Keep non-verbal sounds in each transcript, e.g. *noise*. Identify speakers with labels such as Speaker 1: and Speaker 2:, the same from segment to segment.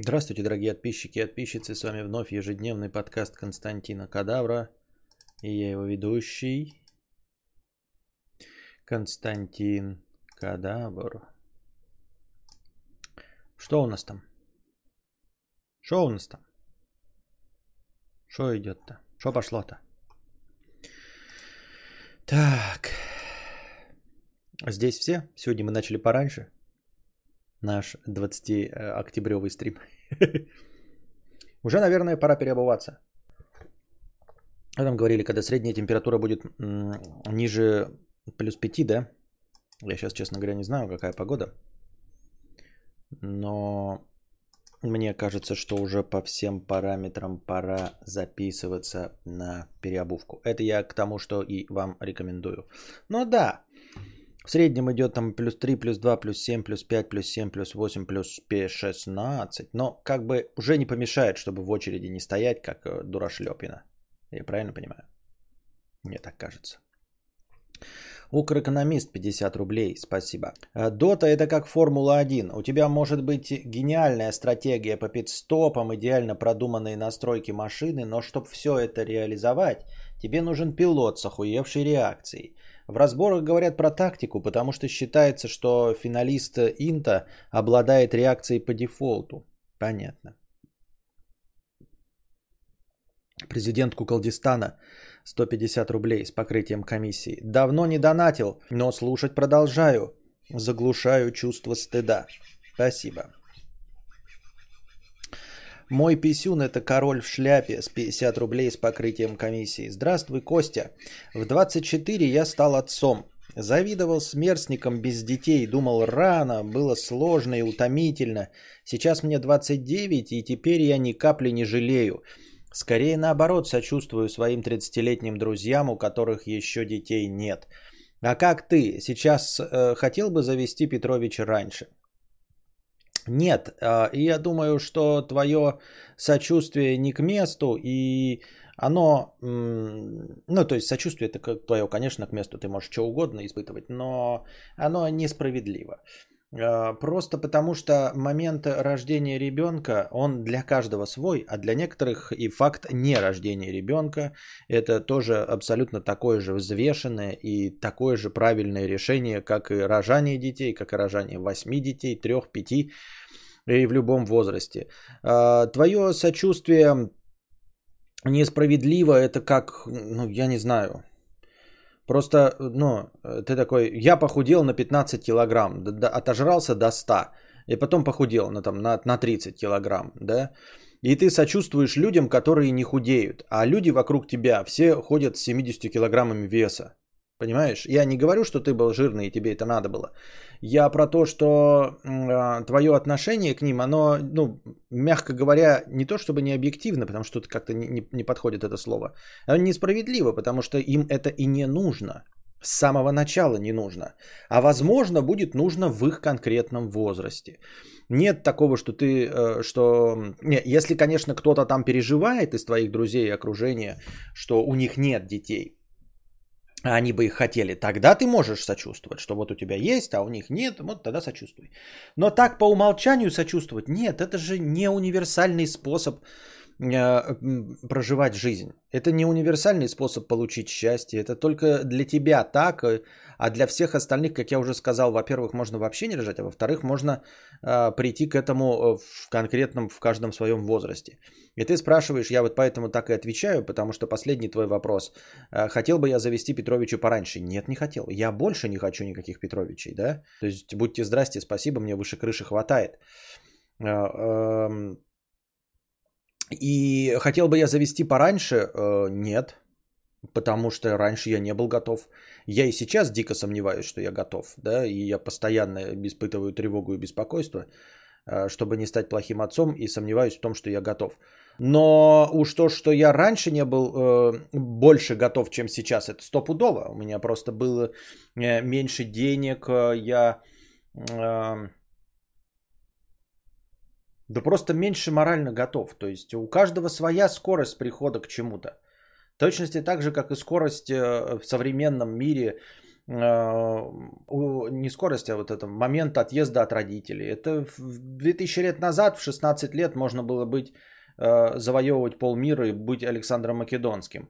Speaker 1: Здравствуйте, дорогие подписчики и подписчицы. С вами вновь ежедневный подкаст Константина Кадавра. И я его ведущий Константин Кадавр. Что у нас там? Что у нас там? Что идет-то? Что пошло-то? Так. Здесь все. Сегодня мы начали пораньше наш 20-октябревый стрим. *laughs* Уже, наверное, пора переобуваться. А там говорили, когда средняя температура будет ниже плюс 5, да? Я сейчас, честно говоря, не знаю, какая погода. Но мне кажется, что уже по всем параметрам пора записываться на переобувку. Это я к тому, что и вам рекомендую. Но да, в среднем идет там плюс 3, плюс 2, плюс 7, плюс 5, плюс 7, плюс 8, плюс 16. Но как бы уже не помешает, чтобы в очереди не стоять, как э, дурашлепина. Я правильно понимаю? Мне так кажется. Укрэкономист 50 рублей, спасибо. Э, Дота это как Формула-1. У тебя может быть гениальная стратегия по пидстопам, идеально продуманные настройки машины, но чтобы все это реализовать, тебе нужен пилот с охуевшей реакцией. В разборах говорят про тактику, потому что считается, что финалист Инта обладает реакцией по дефолту. Понятно. Президент Куколдистана 150 рублей с покрытием комиссии. Давно не донатил, но слушать продолжаю. Заглушаю чувство стыда. Спасибо. Мой писюн это король в шляпе с 50 рублей с покрытием комиссии. Здравствуй, Костя. В 24 я стал отцом. Завидовал смерстникам без детей, думал рано, было сложно и утомительно. Сейчас мне 29 и теперь я ни капли не жалею. Скорее наоборот, сочувствую своим 30-летним друзьям, у которых еще детей нет. А как ты? Сейчас э, хотел бы завести Петровича раньше? Нет, э, я думаю, что твое сочувствие не к месту, и оно, ну, то есть сочувствие это твое, конечно, к месту, ты можешь что угодно испытывать, но оно несправедливо. А, просто потому что момент рождения ребенка, он для каждого свой, а для некоторых и факт не рождения ребенка, это тоже абсолютно такое же взвешенное и такое же правильное решение, как и рожание детей, как и рожание 8 детей, 3, 5 и в любом возрасте. А, Твое сочувствие несправедливо, это как, ну, я не знаю, Просто, ну, ты такой, я похудел на 15 килограмм, отожрался до 100, и потом похудел на, там, на, на 30 килограмм, да, и ты сочувствуешь людям, которые не худеют, а люди вокруг тебя все ходят с 70 килограммами веса, Понимаешь? Я не говорю, что ты был жирный и тебе это надо было. Я про то, что э, твое отношение к ним, оно, ну, мягко говоря, не то чтобы не объективно, потому что тут как-то не, не, не подходит это слово, а несправедливо, потому что им это и не нужно. С самого начала не нужно. А возможно, будет нужно в их конкретном возрасте. Нет такого, что ты, э, что... Не, если, конечно, кто-то там переживает из твоих друзей и окружения, что у них нет детей, а они бы их хотели, тогда ты можешь сочувствовать, что вот у тебя есть, а у них нет, вот тогда сочувствуй. Но так по умолчанию сочувствовать, нет, это же не универсальный способ проживать жизнь. Это не универсальный способ получить счастье, это только для тебя так, э, а для всех остальных, как я уже сказал, во-первых, можно вообще не рожать, а во-вторых, можно э, прийти к этому э, в конкретном, в каждом своем возрасте. И ты спрашиваешь, я вот поэтому так и отвечаю, потому что последний твой вопрос. Э, хотел бы я завести Петровича пораньше? Нет, не хотел. Я больше не хочу никаких Петровичей, да? То есть будьте здрасте, спасибо, мне выше крыши хватает. Э, эм, и хотел бы я завести пораньше? Э, нет. Потому что раньше я не был готов. Я и сейчас дико сомневаюсь, что я готов. Да? И я постоянно испытываю тревогу и беспокойство, э, чтобы не стать плохим отцом. И сомневаюсь в том, что я готов. Но уж то, что я раньше не был э, больше готов, чем сейчас, это стопудово. У меня просто было э, меньше денег. Я... Э, да просто меньше морально готов. То есть у каждого своя скорость прихода к чему-то. В точности так же, как и скорость э, в современном мире не скорость, а вот это момент отъезда от родителей. Это 2000 лет назад, в 16 лет можно было быть, э, завоевывать полмира и быть Александром Македонским.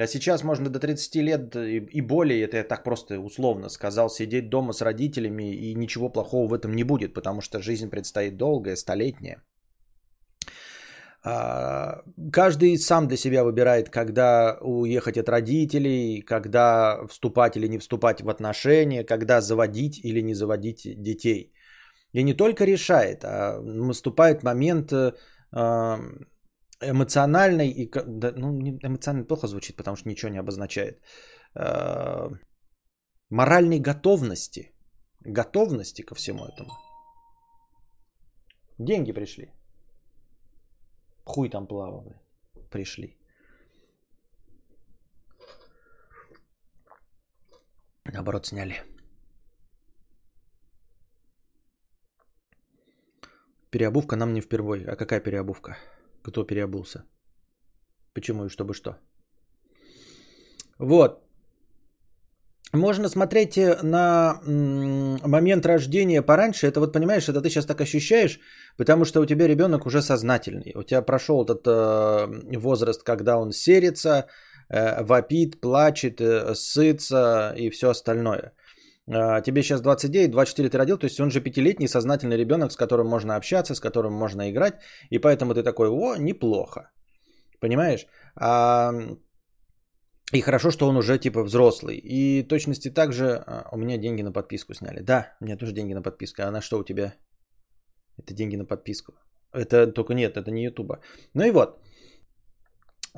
Speaker 1: А сейчас можно до 30 лет и более, это я так просто условно сказал, сидеть дома с родителями и ничего плохого в этом не будет, потому что жизнь предстоит долгая, столетняя. А, каждый сам для себя выбирает, когда уехать от родителей, когда вступать или не вступать в отношения, когда заводить или не заводить детей. И не только решает, а наступает момент э, эмоциональной и ну, эмоционально плохо звучит, потому что ничего не обозначает. Э, моральной готовности. Готовности ко всему этому. Деньги пришли. Хуй там плавал. Пришли. Наоборот, сняли. Переобувка нам не впервой. А какая переобувка? Кто переобулся? Почему и чтобы что? Вот. Можно смотреть э, на момент рождения пораньше. Это вот, понимаешь, это ты сейчас так ощущаешь, потому что у тебя ребенок уже сознательный. У тебя прошел этот э, возраст, когда он серится, э, вопит, плачет, э, сытся и все остальное. Э, тебе сейчас 29, 24 ты родил, то есть он же пятилетний сознательный ребенок, с которым можно общаться, с которым можно играть, и поэтому ты такой, о, неплохо. Понимаешь? А, и хорошо, что он уже типа взрослый. И точности также а, у меня деньги на подписку сняли. Да, у меня тоже деньги на подписку. А на что у тебя? Это деньги на подписку. Это только нет, это не Ютуба. Ну и вот.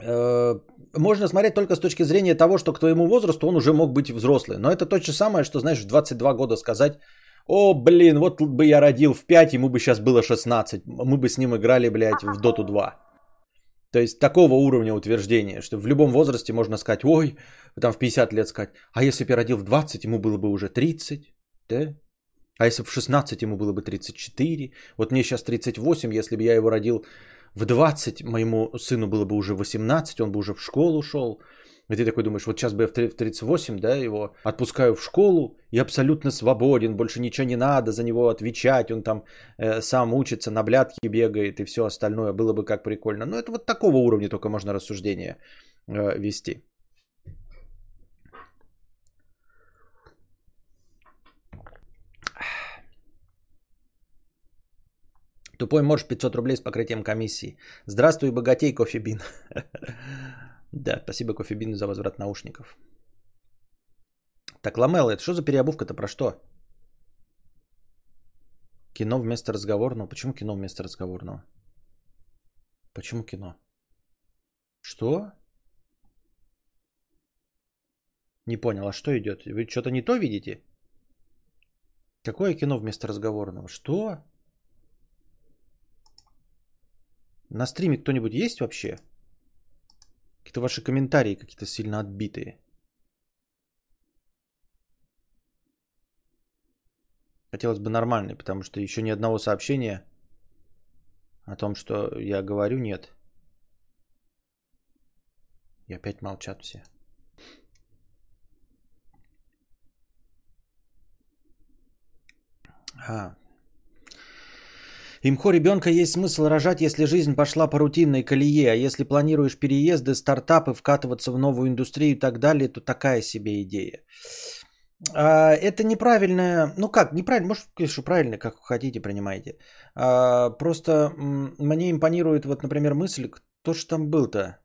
Speaker 1: Э, можно смотреть только с точки зрения того, что к твоему возрасту он уже мог быть взрослый. Но это то же самое, что, знаешь, в 22 года сказать, о, блин, вот бы я родил в 5, ему бы сейчас было 16. Мы бы с ним играли, блядь, в Доту 2. То есть такого уровня утверждения, что в любом возрасте можно сказать, ой, там в 50 лет сказать, а если бы я родил в 20, ему было бы уже 30, да? А если бы в 16 ему было бы 34, вот мне сейчас 38, если бы я его родил в 20 моему сыну было бы уже 18, он бы уже в школу шел. И ты такой думаешь, вот сейчас бы я в 38, да, его отпускаю в школу и абсолютно свободен, больше ничего не надо за него отвечать, он там э, сам учится, на блядки бегает и все остальное, было бы как прикольно. Но это вот такого уровня только можно рассуждение э, вести. Тупой морж 500 рублей с покрытием комиссии. Здравствуй, богатей, кофебин. *laughs* Да, спасибо кофебину за возврат наушников. Так, Ламел, это что за переобувка-то про что? Кино вместо разговорного. Почему кино вместо разговорного? Почему кино? Что? Не понял, а что идет? Вы что-то не то видите? Какое кино вместо разговорного? Что? На стриме кто-нибудь есть вообще? Какие-то ваши комментарии какие-то сильно отбитые. Хотелось бы нормальный, потому что еще ни одного сообщения о том, что я говорю, нет. И опять молчат все. А, Имхо ребенка есть смысл рожать, если жизнь пошла по рутинной колее, а если планируешь переезды, стартапы, вкатываться в новую индустрию и так далее, то такая себе идея. А, это неправильная, ну как, неправильно, может, конечно, правильно, как хотите, принимайте. А, просто мне импонирует, вот, например, мысль, кто же там был-то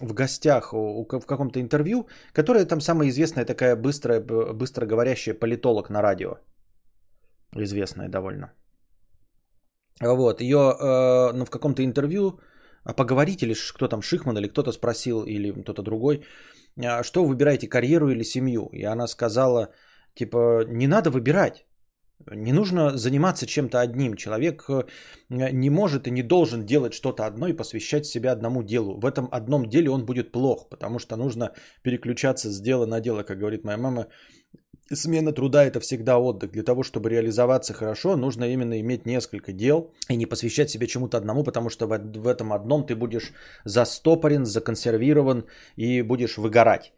Speaker 1: в гостях в каком-то интервью, которая там самая известная такая быстрая, быстро говорящая политолог на радио. Известная довольно. Вот, ее э, ну, в каком-то интервью, а поговорить или кто там, Шихман или кто-то спросил, или кто-то другой, «А что вы выбираете, карьеру или семью? И она сказала, типа, не надо выбирать. Не нужно заниматься чем-то одним. Человек э, не может и не должен делать что-то одно и посвящать себя одному делу. В этом одном деле он будет плох, потому что нужно переключаться с дела на дело, как говорит моя мама смена труда это всегда отдых. Для того, чтобы реализоваться хорошо, нужно именно иметь несколько дел и не посвящать себе чему-то одному, потому что в, этом одном ты будешь застопорен, законсервирован и будешь выгорать.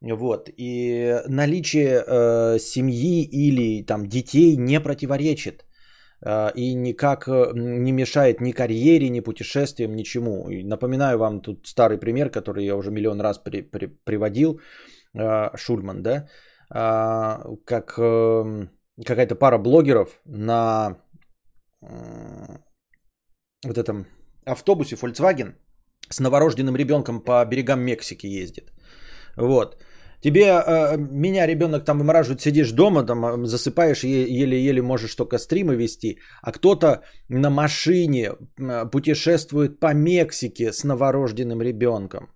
Speaker 1: Вот. И наличие э, семьи или там детей не противоречит э, и никак э, не мешает ни карьере, ни путешествиям, ничему. И напоминаю вам тут старый пример, который я уже миллион раз при, при, приводил, э, Шульман, да, как э, какая-то пара блогеров на вот этом автобусе Volkswagen с новорожденным ребенком по берегам Мексики ездит. Вот. Тебе, э, меня ребенок там вымораживает, сидишь дома, там засыпаешь, еле-еле можешь только стримы вести, а кто-то на машине путешествует по Мексике с новорожденным ребенком.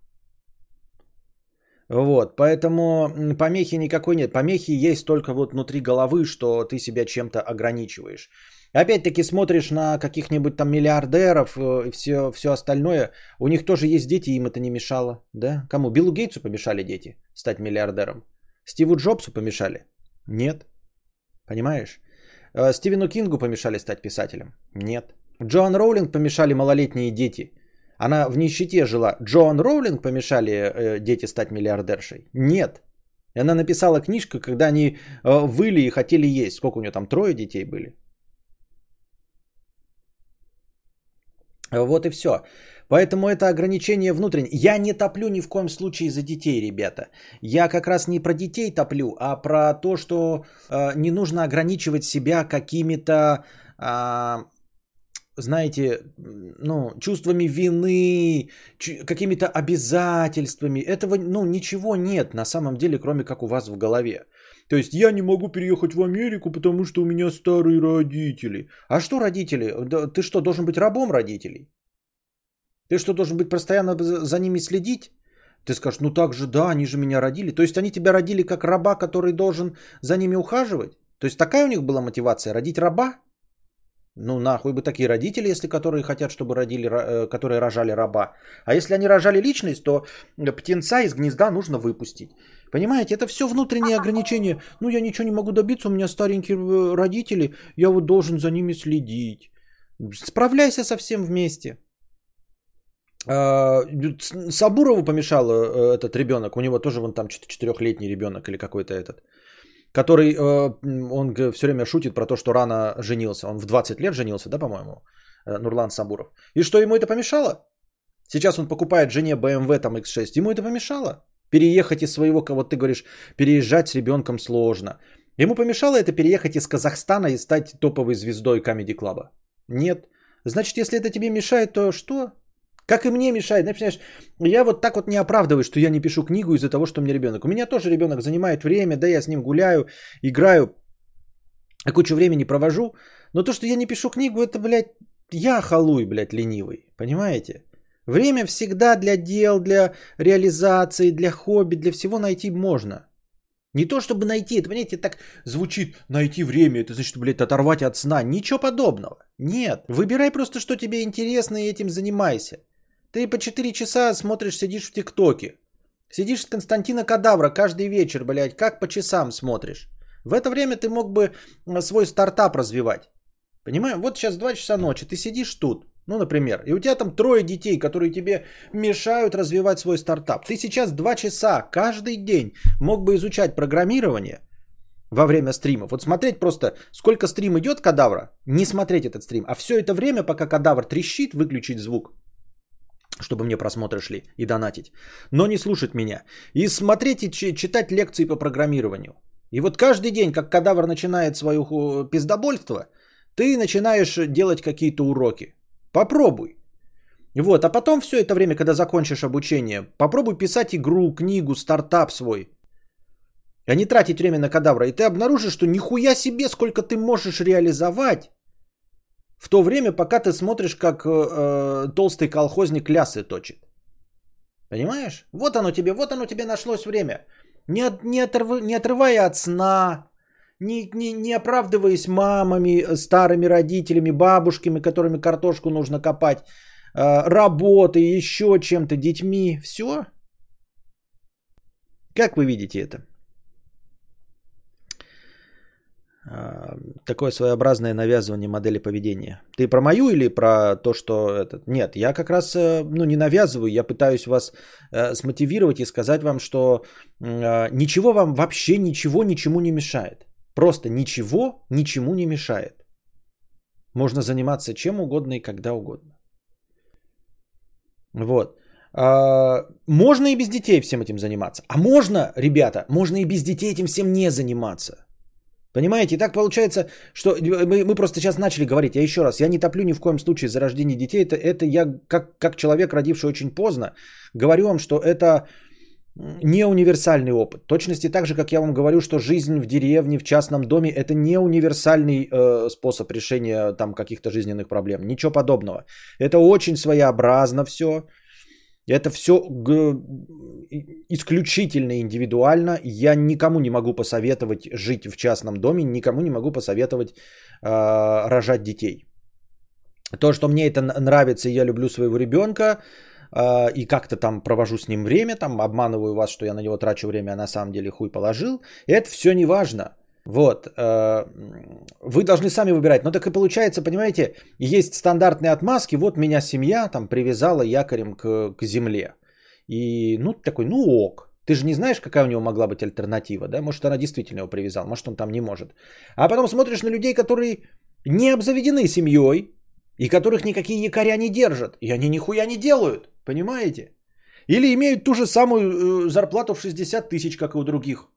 Speaker 1: Вот, поэтому помехи никакой нет. Помехи есть только вот внутри головы, что ты себя чем-то ограничиваешь. Опять-таки смотришь на каких-нибудь там миллиардеров э, и все, все остальное. У них тоже есть дети, им это не мешало. Да? Кому? Биллу Гейтсу помешали дети стать миллиардером? Стиву Джобсу помешали? Нет. Понимаешь? Э, Стивену Кингу помешали стать писателем? Нет. Джоан Роулинг помешали малолетние дети. Она в нищете жила. Джоан Роулинг помешали э, дети стать миллиардершей? Нет. Она написала книжку, когда они выли и хотели есть. Сколько у нее там? Трое детей были? Вот и все. Поэтому это ограничение внутреннее. Я не топлю ни в коем случае за детей, ребята. Я как раз не про детей топлю, а про то, что э, не нужно ограничивать себя какими-то, э, знаете, ну, чувствами вины, какими-то обязательствами. Этого, ну, ничего нет на самом деле, кроме как у вас в голове. То есть я не могу переехать в Америку, потому что у меня старые родители. А что родители? Ты что, должен быть рабом родителей? Ты что, должен быть постоянно за ними следить? Ты скажешь, ну так же, да, они же меня родили. То есть они тебя родили как раба, который должен за ними ухаживать? То есть такая у них была мотивация, родить раба? Ну нахуй бы такие родители, если которые хотят, чтобы родили, э, которые рожали раба. А если они рожали личность, то птенца из гнезда нужно выпустить. Понимаете, это все внутренние ограничения. Ну, я ничего не могу добиться, у меня старенькие э, родители, я вот должен за ними следить. Справляйся со всем вместе. А, Сабурову помешал э, этот ребенок, у него тоже вон там четырехлетний ребенок или какой-то этот, который, э, он все время шутит про то, что рано женился. Он в 20 лет женился, да, по-моему, Нурлан Сабуров. И что ему это помешало? Сейчас он покупает жене BMW там X6. Ему это помешало? Переехать из своего, кого ты говоришь, переезжать с ребенком сложно. Ему помешало это переехать из Казахстана и стать топовой звездой Comedy Club? Нет. Значит, если это тебе мешает, то что? Как и мне мешает. Знаешь, я вот так вот не оправдываю, что я не пишу книгу из-за того, что у меня ребенок. У меня тоже ребенок занимает время, да, я с ним гуляю, играю, кучу времени провожу. Но то, что я не пишу книгу, это, блядь, я халуй, блядь, ленивый. Понимаете? Время всегда для дел, для реализации, для хобби, для всего найти можно. Не то чтобы найти, это, понимаете, так звучит, найти время, это значит, блядь, оторвать от сна. Ничего подобного. Нет. Выбирай просто, что тебе интересно и этим занимайся. Ты по 4 часа смотришь, сидишь в ТикТоке. Сидишь с Константина Кадавра каждый вечер, блядь, как по часам смотришь. В это время ты мог бы свой стартап развивать. Понимаешь? Вот сейчас 2 часа ночи, ты сидишь тут. Ну, например, и у тебя там трое детей, которые тебе мешают развивать свой стартап. Ты сейчас два часа каждый день мог бы изучать программирование во время стримов. Вот смотреть просто, сколько стрим идет кадавра, не смотреть этот стрим, а все это время, пока кадавр трещит, выключить звук, чтобы мне просмотры шли и донатить. Но не слушать меня. И смотреть и читать лекции по программированию. И вот каждый день, как кадавр начинает свое пиздобольство, ты начинаешь делать какие-то уроки. Попробуй. Вот, а потом все это время, когда закончишь обучение, попробуй писать игру, книгу, стартап свой. А не тратить время на кадавра. И ты обнаружишь, что нихуя себе, сколько ты можешь реализовать в то время, пока ты смотришь, как э, э толстый колхозник лясы точит. Понимаешь? Вот оно тебе, вот оно тебе нашлось время. Не, не, отрыв, не отрывая от сна, не, не, не оправдываясь мамами, э, старыми родителями, бабушками, которыми картошку нужно копать, э, работой, еще чем-то, детьми. Все. Как вы видите это? А, такое своеобразное навязывание модели поведения. Ты про мою или про то, что это? Нет, я как раз э, ну, не навязываю, я пытаюсь вас э, смотивировать и сказать вам, что э, ничего вам вообще ничего ничему не мешает. Просто ничего ничему не мешает. Можно заниматься чем угодно и когда угодно. Вот. А, можно и без детей всем этим заниматься. А можно, ребята, можно и без детей этим всем не заниматься. Понимаете, и так получается, что мы, мы просто сейчас начали говорить, я еще раз, я не топлю ни в коем случае за рождение детей, это, это я как, как человек, родивший очень поздно, говорю вам, что это не универсальный опыт. Точности так же, как я вам говорю, что жизнь в деревне, в частном доме, это не универсальный э, способ решения там каких-то жизненных проблем. Ничего подобного. Это очень своеобразно все. Это все исключительно индивидуально. Я никому не могу посоветовать жить в частном доме, никому не могу посоветовать э, рожать детей. То, что мне это нравится, и я люблю своего ребенка, э, и как-то там провожу с ним время, там обманываю вас, что я на него трачу время, а на самом деле хуй положил, это все не важно. Вот, э, вы должны сами выбирать. Но так и получается, понимаете, есть стандартные отмазки. Вот меня семья там привязала якорем к, к земле. И ну такой, ну ок. Ты же не знаешь, какая у него могла быть альтернатива, да? Может, она действительно его привязала, может, он там не может. А потом смотришь на людей, которые не обзаведены семьей, и которых никакие якоря не держат. И они нихуя не делают, понимаете? Или имеют ту же самую э, зарплату в 60 тысяч, как и у других.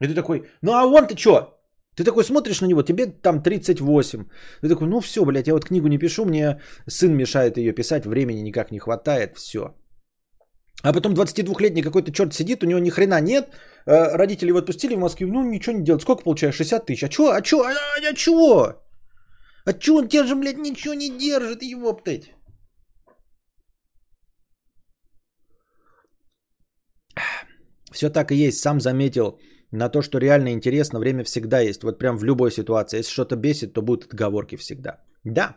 Speaker 1: И ты такой, ну а он-то что? Ты такой смотришь на него, тебе там 38. Ты такой, ну все, блядь, я вот книгу не пишу, мне сын мешает ее писать, времени никак не хватает, все. А потом 22-летний какой-то черт сидит, у него ни хрена нет, э, родители его отпустили в Москве, ну ничего не делает. Сколько получаешь? 60 тысяч. А чё? А чё? А, а, а чего? А чё он тебя блядь, ничего не держит, его птать? Все так и есть, сам заметил на то, что реально интересно, время всегда есть. Вот прям в любой ситуации. Если что-то бесит, то будут отговорки всегда. Да.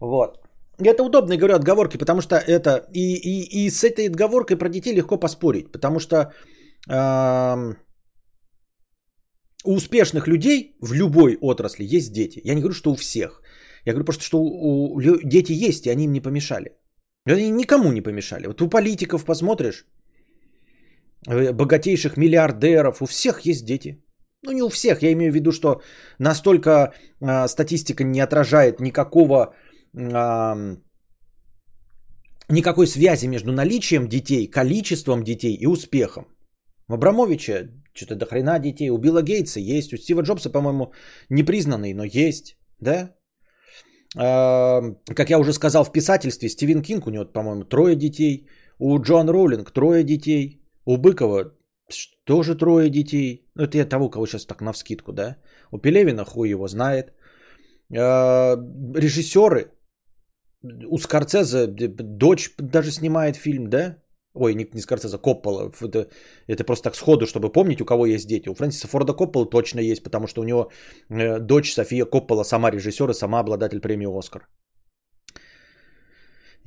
Speaker 1: Вот. Это удобно, говорю, отговорки, потому что это... И, и, и с этой отговоркой про детей легко поспорить, потому что у успешных людей в любой отрасли есть дети. Я не говорю, что у всех. Я говорю просто, что у, у, дети есть, и они им не помешали. Они никому не помешали. Вот у политиков посмотришь, богатейших миллиардеров, у всех есть дети. Ну, не у всех, я имею в виду, что настолько э, статистика не отражает никакого, э, никакой связи между наличием детей, количеством детей и успехом. У Абрамовича что-то до хрена детей, у Билла Гейтса есть, у Стива Джобса, по-моему, непризнанный, но есть, да? Э, как я уже сказал в писательстве, Стивен Кинг, у него, по-моему, трое детей, у Джон Роулинг трое детей, у Быкова тоже трое детей. Ну, это я того, кого сейчас так навскидку, да. У Пелевина хуй его знает. А, режиссеры. У Скорцеза дочь даже снимает фильм, да? Ой, не, не Скорцеза, Коппола. Это, это просто так сходу, чтобы помнить, у кого есть дети. У Фрэнсиса Форда Коппола точно есть, потому что у него э, дочь София Коппола сама режиссер и сама обладатель премии «Оскар».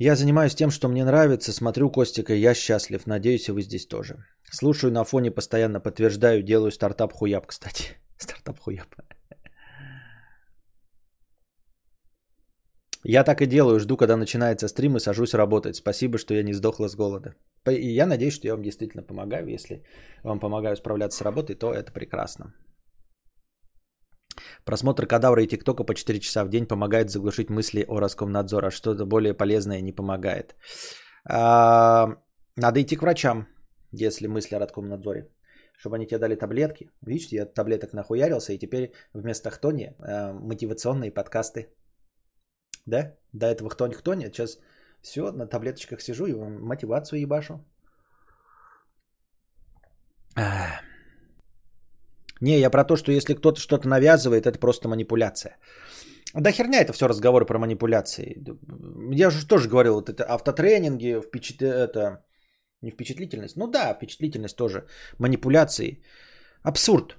Speaker 1: Я занимаюсь тем, что мне нравится, смотрю Костика, я счастлив. Надеюсь, и вы здесь тоже. Слушаю на фоне, постоянно подтверждаю, делаю стартап хуяб, кстати. *laughs* Стартап хуяб. Я так и делаю, жду, когда начинается стрим и сажусь работать. Спасибо, что я не сдохла с голода. И я надеюсь, что я вам действительно помогаю. Если вам помогаю справляться с работой, то это прекрасно. Просмотр кадавра и тиктока по 4 часа в день помогает заглушить мысли о Роскомнадзоре, что-то более полезное не помогает. А, надо идти к врачам, если мысли о Роскомнадзоре, чтобы они тебе дали таблетки. Видите, я таблеток нахуярился, и теперь вместо хтони а, мотивационные подкасты. Да? До этого хтонь хтонь, сейчас все, на таблеточках сижу и мотивацию ебашу. Не, я про то, что если кто-то что-то навязывает, это просто манипуляция. Да херня это все разговоры про манипуляции. Я же тоже говорил, вот это автотренинги, впечат... это не впечатлительность. Ну да, впечатлительность тоже. Манипуляции. Абсурд.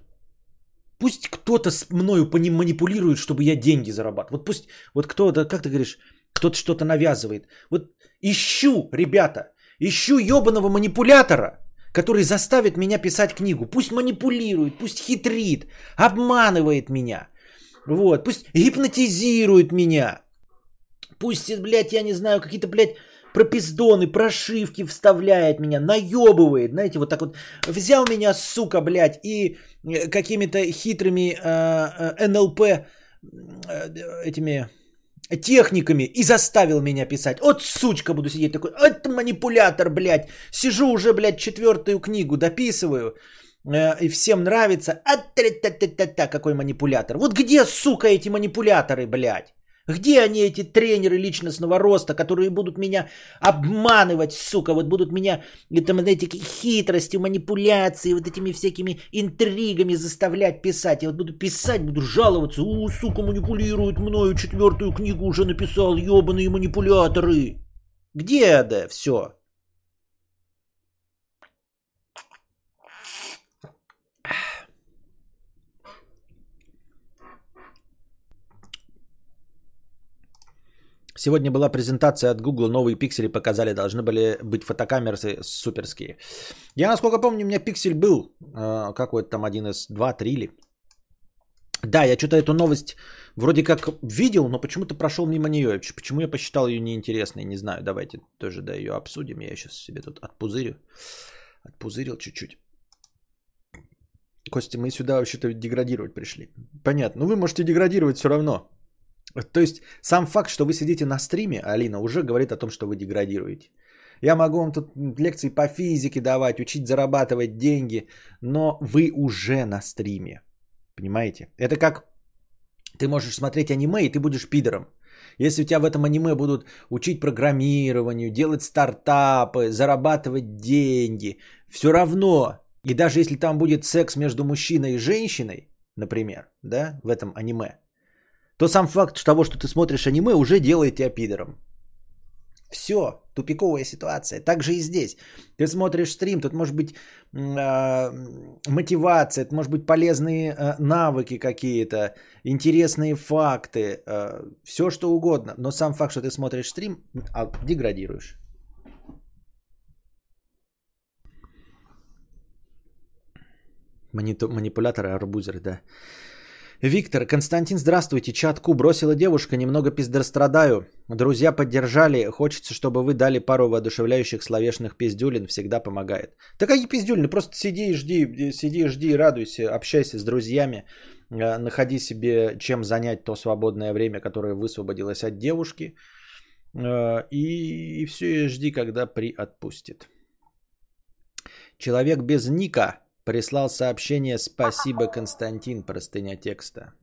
Speaker 1: Пусть кто-то с мною манипулирует, чтобы я деньги зарабатывал. Вот пусть, вот кто-то, как ты говоришь, кто-то что-то навязывает. Вот ищу, ребята, ищу ебаного манипулятора, который заставит меня писать книгу. Пусть манипулирует, пусть хитрит, обманывает меня. Вот, пусть гипнотизирует меня. Пусть, блядь, я не знаю, какие-то, блядь, пропиздоны, прошивки вставляет меня, наебывает, знаете, вот так вот. Взял меня, сука, блядь, и э, какими-то хитрыми э, э, НЛП э, этими техниками и заставил меня писать. Вот сучка буду сидеть такой, это манипулятор, блядь. Сижу уже, блядь, четвертую книгу дописываю. Э, и всем нравится. А та та та та какой манипулятор. Вот где, сука, эти манипуляторы, блядь? Где они, эти тренеры личностного роста, которые будут меня обманывать, сука, вот будут меня там, эти хитрости, манипуляции, вот этими всякими интригами заставлять писать. Я вот буду писать, буду жаловаться, у, сука, манипулируют мною, четвертую книгу уже написал, ебаные манипуляторы. Где это все? Сегодня была презентация от Google, новые пиксели показали, должны были быть фотокамеры суперские. Я, насколько помню, у меня пиксель был, э, какой-то там один из два, три ли. Да, я что-то эту новость вроде как видел, но почему-то прошел мимо нее. Почему я посчитал ее неинтересной, не знаю. Давайте тоже да, ее обсудим. Я сейчас себе тут отпузырю. Отпузырил чуть-чуть. Костя, мы сюда вообще-то деградировать пришли. Понятно. Ну вы можете деградировать все равно. То есть сам факт, что вы сидите на стриме, Алина, уже говорит о том, что вы деградируете. Я могу вам тут лекции по физике давать, учить зарабатывать деньги, но вы уже на стриме. Понимаете? Это как ты можешь смотреть аниме, и ты будешь пидором. Если у тебя в этом аниме будут учить программированию, делать стартапы, зарабатывать деньги, все равно, и даже если там будет секс между мужчиной и женщиной, например, да, в этом аниме, то сам факт того, что ты смотришь аниме, уже делает тебя пидором. Все, тупиковая ситуация. Так же и здесь. Ты смотришь стрим, тут может быть э, мотивация, это может быть полезные э, навыки какие-то, интересные факты, э, все что угодно. Но сам факт, что ты смотришь стрим, а, деградируешь. Манипуляторы, арбузеры, да. Виктор, Константин, здравствуйте. Чатку бросила девушка, немного пиздострадаю. Друзья поддержали. Хочется, чтобы вы дали пару воодушевляющих словешных пиздюлин. Всегда помогает. Да какие пиздюлины? Просто сиди и жди, сиди и жди, радуйся, общайся с друзьями. Э, находи себе чем занять то свободное время, которое высвободилось от девушки. Э, и, и все, и жди, когда при отпустит. Человек без ника Прислал сообщение «Спасибо, Константин», простыня текста.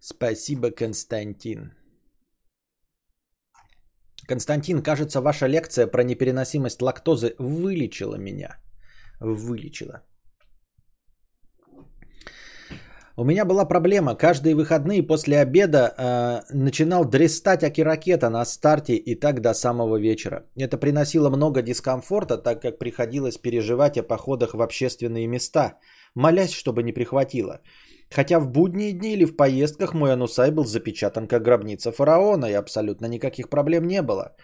Speaker 1: Спасибо, Константин. Константин, кажется, ваша лекция про непереносимость лактозы вылечила меня. Вылечила. У меня была проблема. Каждые выходные после обеда э, начинал дрестать аки-ракета на старте и так до самого вечера. Это приносило много дискомфорта, так как приходилось переживать о походах в общественные места, молясь, чтобы не прихватило. Хотя в будние дни или в поездках мой анусай был запечатан как гробница фараона, и абсолютно никаких проблем не было.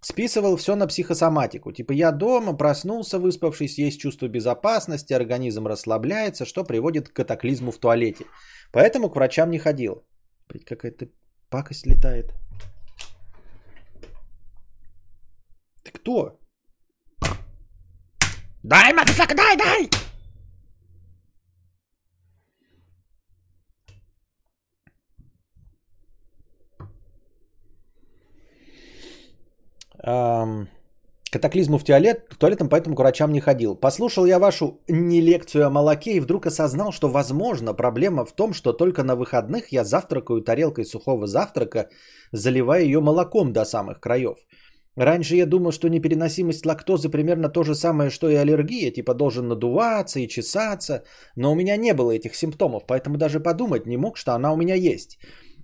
Speaker 1: Списывал все на психосоматику. Типа я дома, проснулся выспавшись, есть чувство безопасности, организм расслабляется, что приводит к катаклизму в туалете. Поэтому к врачам не ходил. Блять, какая-то пакость летает. Ты кто? Дай, мафака, дай, дай! Эм, катаклизму в туалет, туалетом, поэтому к врачам не ходил. Послушал я вашу не лекцию о молоке и вдруг осознал, что, возможно, проблема в том, что только на выходных я завтракаю тарелкой сухого завтрака, заливая ее молоком до самых краев. Раньше я думал, что непереносимость лактозы примерно то же самое, что и аллергия, типа должен надуваться и чесаться, но у меня не было этих симптомов, поэтому даже подумать не мог, что она у меня есть.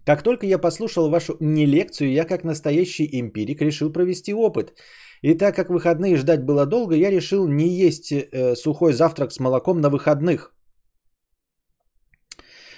Speaker 1: Как только я послушал вашу не лекцию, я как настоящий эмпирик решил провести опыт. И так как выходные ждать было долго, я решил не есть э, сухой завтрак с молоком на выходных,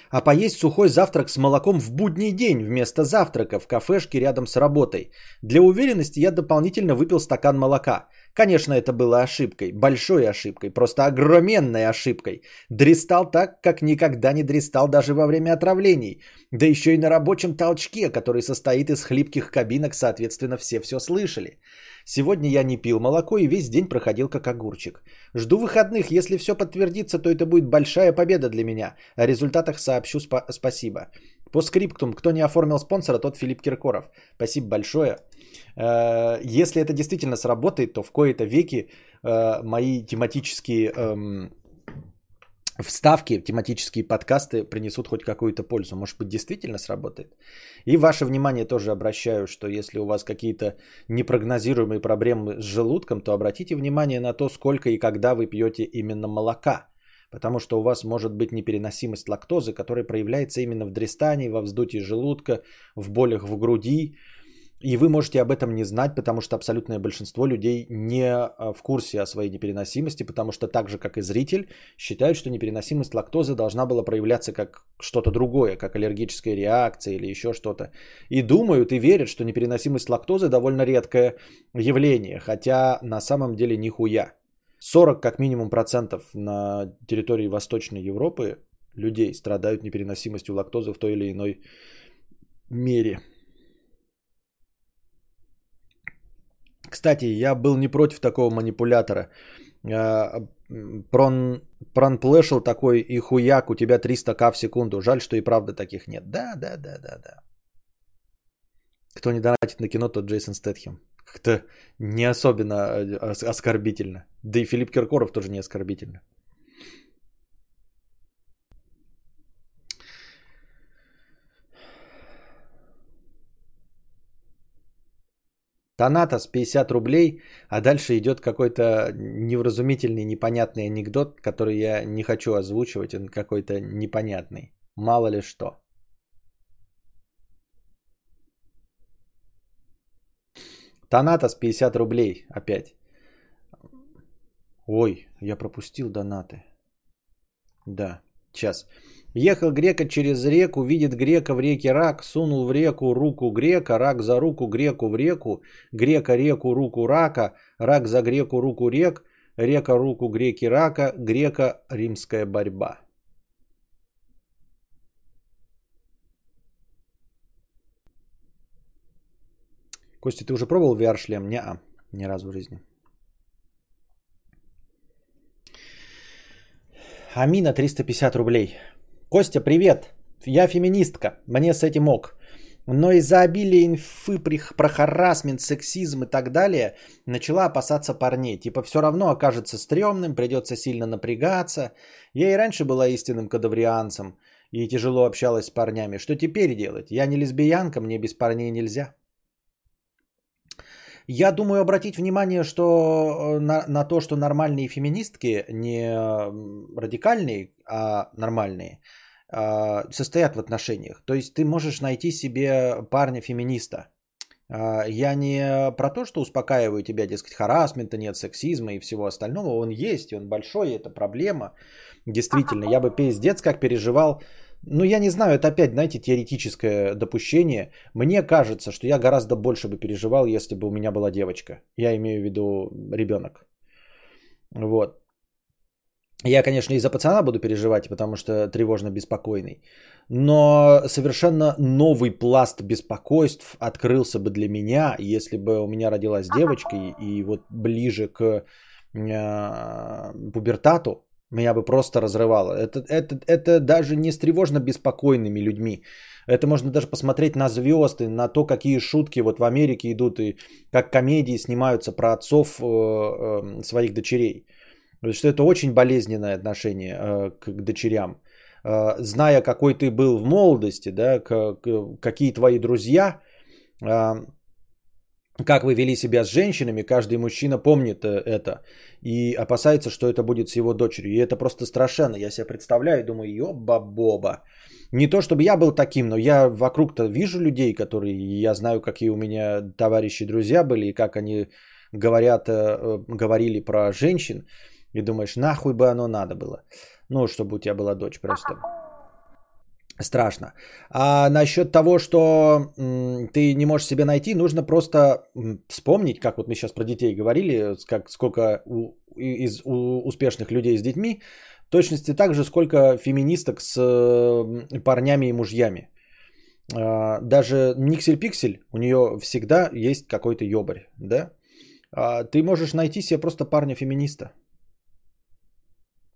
Speaker 1: а поесть сухой завтрак с молоком в будний день вместо завтрака в кафешке рядом с работой. Для уверенности я дополнительно выпил стакан молока. Конечно, это было ошибкой, большой ошибкой, просто огроменной ошибкой. Дристал так, как никогда не дристал даже во время отравлений. Да еще и на рабочем толчке, который состоит из хлипких кабинок, соответственно, все все слышали. Сегодня я не пил молоко и весь день проходил как огурчик. Жду выходных, если все подтвердится, то это будет большая победа для меня. О результатах сообщу спа- спасибо. По скриптум, кто не оформил спонсора, тот Филипп Киркоров. Спасибо большое. Э, если это действительно сработает, то в кои-то веки э, мои тематические эм, вставки, тематические подкасты принесут хоть какую-то пользу. Может быть, действительно сработает. И ваше внимание тоже обращаю, что если у вас какие-то непрогнозируемые проблемы с желудком, то обратите внимание на то, сколько и когда вы пьете именно молока. Потому что у вас может быть непереносимость лактозы, которая проявляется именно в дрестании, во вздутии желудка, в болях в груди, и вы можете об этом не знать, потому что абсолютное большинство людей не а, в курсе о своей непереносимости, потому что так же, как и зритель, считают, что непереносимость лактозы должна была проявляться как что-то другое, как аллергическая реакция или еще что-то. И думают и верят, что непереносимость лактозы довольно редкое явление, хотя на самом деле нихуя. 40 как минимум процентов на территории Восточной Европы людей страдают непереносимостью лактозы в той или иной мере. Кстати, я был не против такого манипулятора. А, прон, пронплешил такой и хуяк, у тебя 300к в секунду. Жаль, что и правда таких нет. Да, да, да, да, да. Кто не донатит на кино, тот Джейсон Стэтхем. Как-то не особенно э, оскорбительно. Да и Филипп Киркоров тоже не оскорбительно. Танатос 50 рублей, а дальше идет какой-то невразумительный, непонятный анекдот, который я не хочу озвучивать, он какой-то непонятный. Мало ли что. Танатос 50 рублей опять. Ой, я пропустил донаты. Да, сейчас. Ехал грека через реку, видит грека в реке рак, сунул в реку руку грека, рак за руку, греку в реку, грека реку, руку рака, рак за греку, руку рек, река руку греки рака, грека римская борьба. Костя, ты уже пробовал VR-шлем? Не-а, ни разу в жизни. Амина 350 рублей. Костя, привет. Я феминистка, мне с этим ок. Но из-за обилия инфы про харасмент, сексизм и так далее начала опасаться парней. Типа все равно окажется стрёмным, придется сильно напрягаться. Я и раньше была истинным кадаврианцем и тяжело общалась с парнями. Что теперь делать? Я не лесбиянка, мне без парней нельзя. Я думаю обратить внимание, что э, на, на то, что нормальные феминистки, не радикальные, а нормальные, а, состоят в отношениях. То есть ты можешь найти себе парня-феминиста. А, я не про то, что успокаиваю тебя, дескать, харасмента нет, сексизма и всего остального. Он есть, он большой, это проблема. Действительно, я бы пиздец как переживал ну, я не знаю, это опять, знаете, теоретическое допущение. Мне кажется, что я гораздо больше бы переживал, если бы у меня была девочка. Я имею в виду ребенок. Вот. Я, конечно, и за пацана буду переживать, потому что тревожно беспокойный. Но совершенно новый пласт беспокойств открылся бы для меня, если бы у меня родилась девочка и, и вот ближе к э, пубертату, меня бы просто разрывало. Это, это, это даже не с тревожно беспокойными людьми. Это можно даже посмотреть на звезды, на то, какие шутки вот в Америке идут и как комедии снимаются про отцов э, э, своих дочерей. Потому что это очень болезненное отношение э, к дочерям. Э, зная, какой ты был в молодости, да, какие твои друзья, как вы вели себя с женщинами, каждый мужчина помнит э, это и опасается, что это будет с его дочерью. И это просто страшенно. Я себе представляю и думаю, ёба-боба. Не то, чтобы я был таким, но я вокруг-то вижу людей, которые, я знаю, какие у меня товарищи, друзья были, и как они говорят, э, э, говорили про женщин. И думаешь, нахуй бы оно надо было. Ну, чтобы у тебя была дочь просто. Страшно. А насчет того, что ты не можешь себе найти, нужно просто вспомнить, как вот мы сейчас про детей говорили, как сколько у, из у, успешных людей с детьми, точности так же, сколько феминисток с парнями и мужьями. А, даже Никсель-Пиксель, у нее всегда есть какой-то ёбарь, да? А, ты можешь найти себе просто парня-феминиста.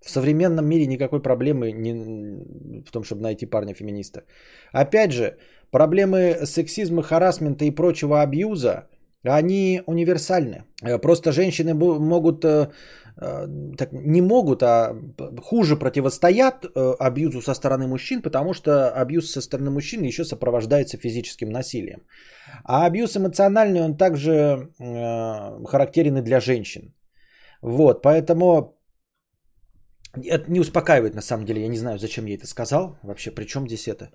Speaker 1: В современном мире никакой проблемы не в том, чтобы найти парня-феминиста. Опять же, проблемы сексизма, харасмента и прочего абьюза, они универсальны. Э, просто женщины могут, э, э, так, не могут, а хуже противостоят абьюзу со стороны мужчин, потому что абьюз со стороны мужчин еще сопровождается физическим насилием. А абьюз эмоциональный, он также характерен и для женщин. Вот, поэтому это не успокаивает на самом деле. Я не знаю, зачем я это сказал. Вообще, при чем здесь это?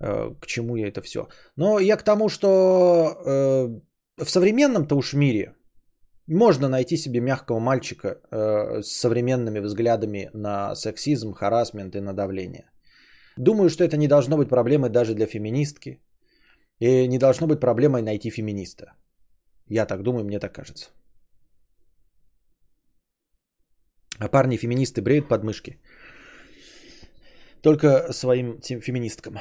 Speaker 1: Э, к чему я это все? Но я к тому, что э, в современном-то уж мире можно найти себе мягкого мальчика э, с современными взглядами на сексизм, харасмент и на давление. Думаю, что это не должно быть проблемой даже для феминистки. И не должно быть проблемой найти феминиста. Я так думаю, мне так кажется. А парни-феминисты бреют подмышки. Только своим феминисткам.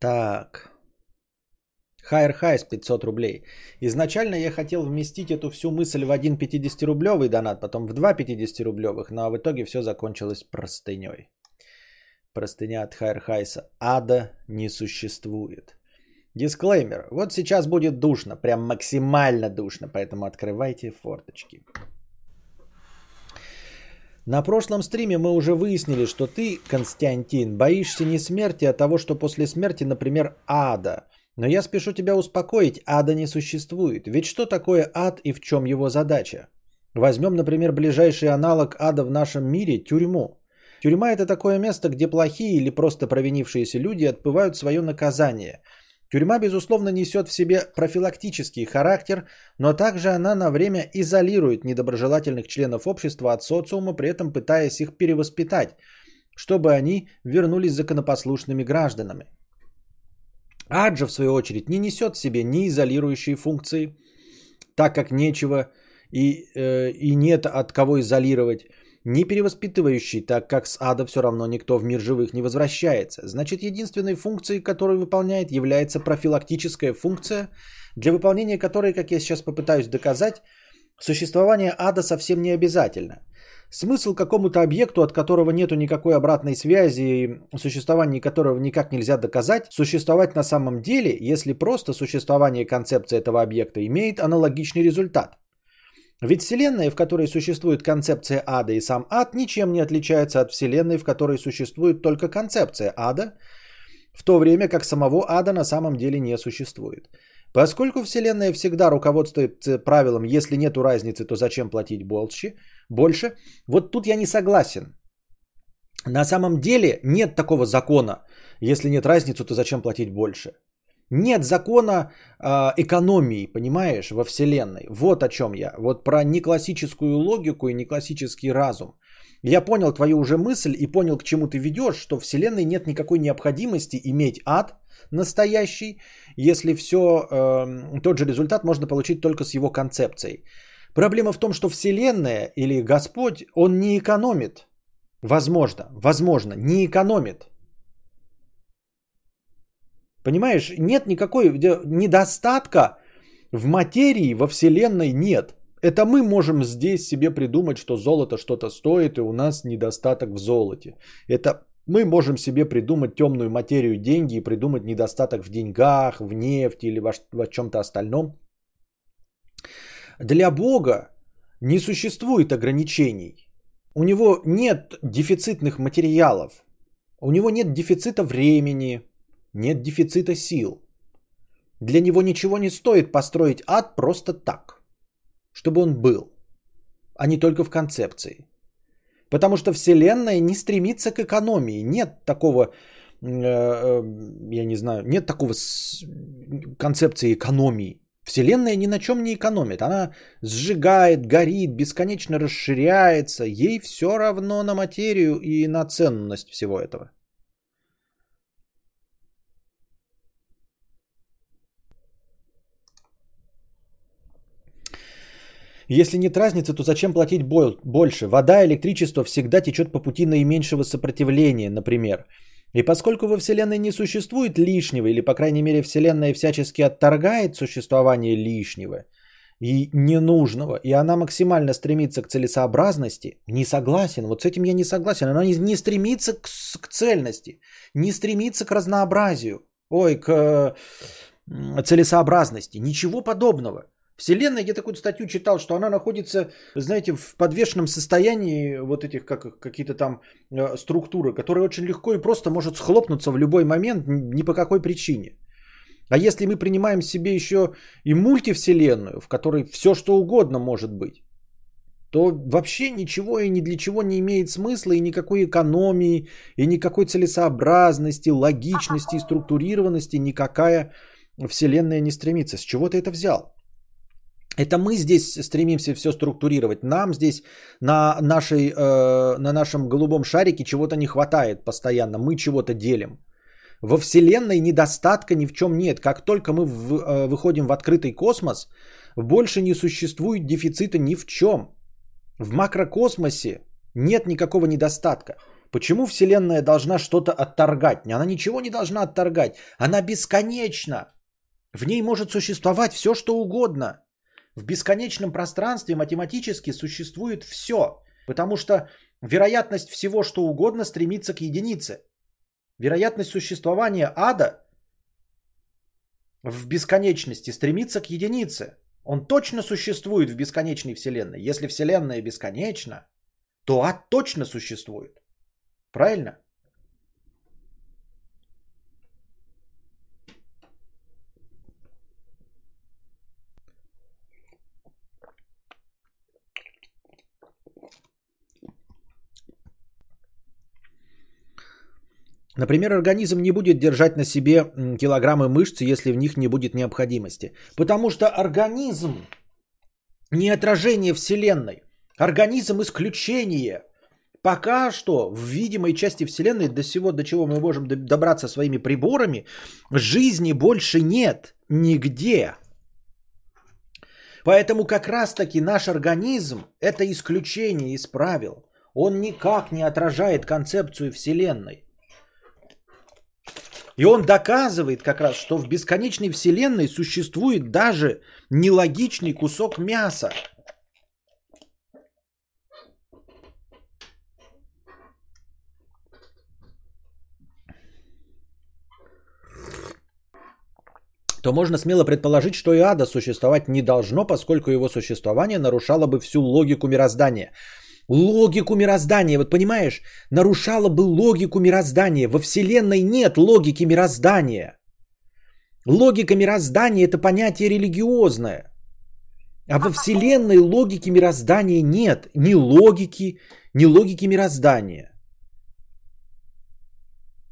Speaker 1: Так. Хайер Хайс 500 рублей. Изначально я хотел вместить эту всю мысль в один 50-рублевый донат, потом в два 50-рублевых, но в итоге все закончилось простыней. Простыня от Хайер Хайса. Ада не существует. Дисклеймер. Вот сейчас будет душно, прям максимально душно, поэтому открывайте форточки. На прошлом стриме мы уже выяснили, что ты, Константин, боишься не смерти, а того, что после смерти, например, ада – но я спешу тебя успокоить, ада не существует. Ведь что такое ад и в чем его задача? Возьмем, например, ближайший аналог ада в нашем мире – тюрьму. Тюрьма – это такое место, где плохие или просто провинившиеся люди отбывают свое наказание. Тюрьма, безусловно, несет в себе профилактический характер, но также она на время изолирует недоброжелательных членов общества от социума, при этом пытаясь их перевоспитать, чтобы они вернулись законопослушными гражданами. Ад же, в свою очередь, не несет в себе ни изолирующие функции, так как нечего и, э, и нет от кого изолировать, ни перевоспитывающий, так как с ада все равно никто в мир живых не возвращается. Значит, единственной функцией, которую выполняет, является профилактическая функция, для выполнения которой, как я сейчас попытаюсь доказать, существование ада совсем не обязательно – Смысл какому-то объекту, от которого нету никакой обратной связи, существование которого никак нельзя доказать, существовать на самом деле, если просто существование концепции этого объекта имеет аналогичный результат. Ведь Вселенная, в которой существует концепция ада и сам ад, ничем не отличается от Вселенной, в которой существует только концепция ада, в то время как самого ада на самом деле не существует. Поскольку Вселенная всегда руководствуется правилом «если нету разницы, то зачем платить больше», больше, вот тут я не согласен. На самом деле нет такого закона. Если нет разницы, то зачем платить больше? Нет закона э, экономии, понимаешь, во Вселенной. Вот о чем я. Вот про неклассическую логику и неклассический разум. Я понял твою уже мысль и понял, к чему ты ведешь, что в Вселенной нет никакой необходимости иметь ад настоящий, если все, э, тот же результат можно получить только с его концепцией. Проблема в том, что Вселенная или Господь, Он не экономит. Возможно, возможно, не экономит. Понимаешь, нет никакой недостатка в материи во Вселенной нет. Это мы можем здесь себе придумать, что золото что-то стоит, и у нас недостаток в золоте. Это мы можем себе придумать темную материю деньги и придумать недостаток в деньгах, в нефти или во, во чем-то остальном. Для Бога не существует ограничений. У него нет дефицитных материалов. У него нет дефицита времени, нет дефицита сил. Для него ничего не стоит построить ад просто так, чтобы он был, а не только в концепции. Потому что Вселенная не стремится к экономии. Нет такого я не знаю, нет такого концепции экономии. Вселенная ни на чем не экономит. Она сжигает, горит, бесконечно расширяется. Ей все равно на материю и на ценность всего этого. Если нет разницы, то зачем платить больше? Вода, электричество всегда течет по пути наименьшего сопротивления, например. И поскольку во Вселенной не существует лишнего, или, по крайней мере, Вселенная всячески отторгает существование лишнего и ненужного, и она максимально стремится к целесообразности, не согласен, вот с этим я не согласен, она не, стремится к, к цельности, не стремится к разнообразию, ой, к целесообразности, ничего подобного. Вселенная, я такую статью читал, что она находится, знаете, в подвешенном состоянии вот этих как, какие-то там э, структуры, которые очень легко и просто может схлопнуться в любой момент, ни по какой причине. А если мы принимаем себе еще и мультивселенную, в которой все что угодно может быть, то вообще ничего и ни для чего не имеет смысла, и никакой экономии, и никакой целесообразности, логичности и структурированности никакая Вселенная не стремится. С чего ты это взял? Это мы здесь стремимся все структурировать. Нам здесь на, нашей, э, на нашем голубом шарике чего-то не хватает постоянно. Мы чего-то делим. Во Вселенной недостатка ни в чем нет. Как только мы в, э, выходим в открытый космос, больше не существует дефицита ни в чем. В макрокосмосе нет никакого недостатка. Почему Вселенная должна что-то отторгать? Она ничего не должна отторгать. Она бесконечна. В ней может существовать все, что угодно. В бесконечном пространстве математически существует все, потому что вероятность всего, что угодно, стремится к единице. Вероятность существования ада в бесконечности стремится к единице. Он точно существует в бесконечной Вселенной. Если Вселенная бесконечна, то ад точно существует. Правильно? Например, организм не будет держать на себе килограммы мышц, если в них не будет необходимости. Потому что организм не отражение Вселенной. Организм исключение. Пока что в видимой части Вселенной, до всего, до чего мы можем добраться своими приборами, жизни больше нет нигде. Поэтому как раз-таки наш организм это исключение из правил. Он никак не отражает концепцию Вселенной. И он доказывает как раз, что в бесконечной вселенной существует даже нелогичный кусок мяса. то можно смело предположить, что и ада существовать не должно, поскольку его существование нарушало бы всю логику мироздания логику мироздания. Вот понимаешь, нарушала бы логику мироздания. Во Вселенной нет логики мироздания. Логика мироздания это понятие религиозное. А во Вселенной логики мироздания нет. Ни логики, ни логики мироздания.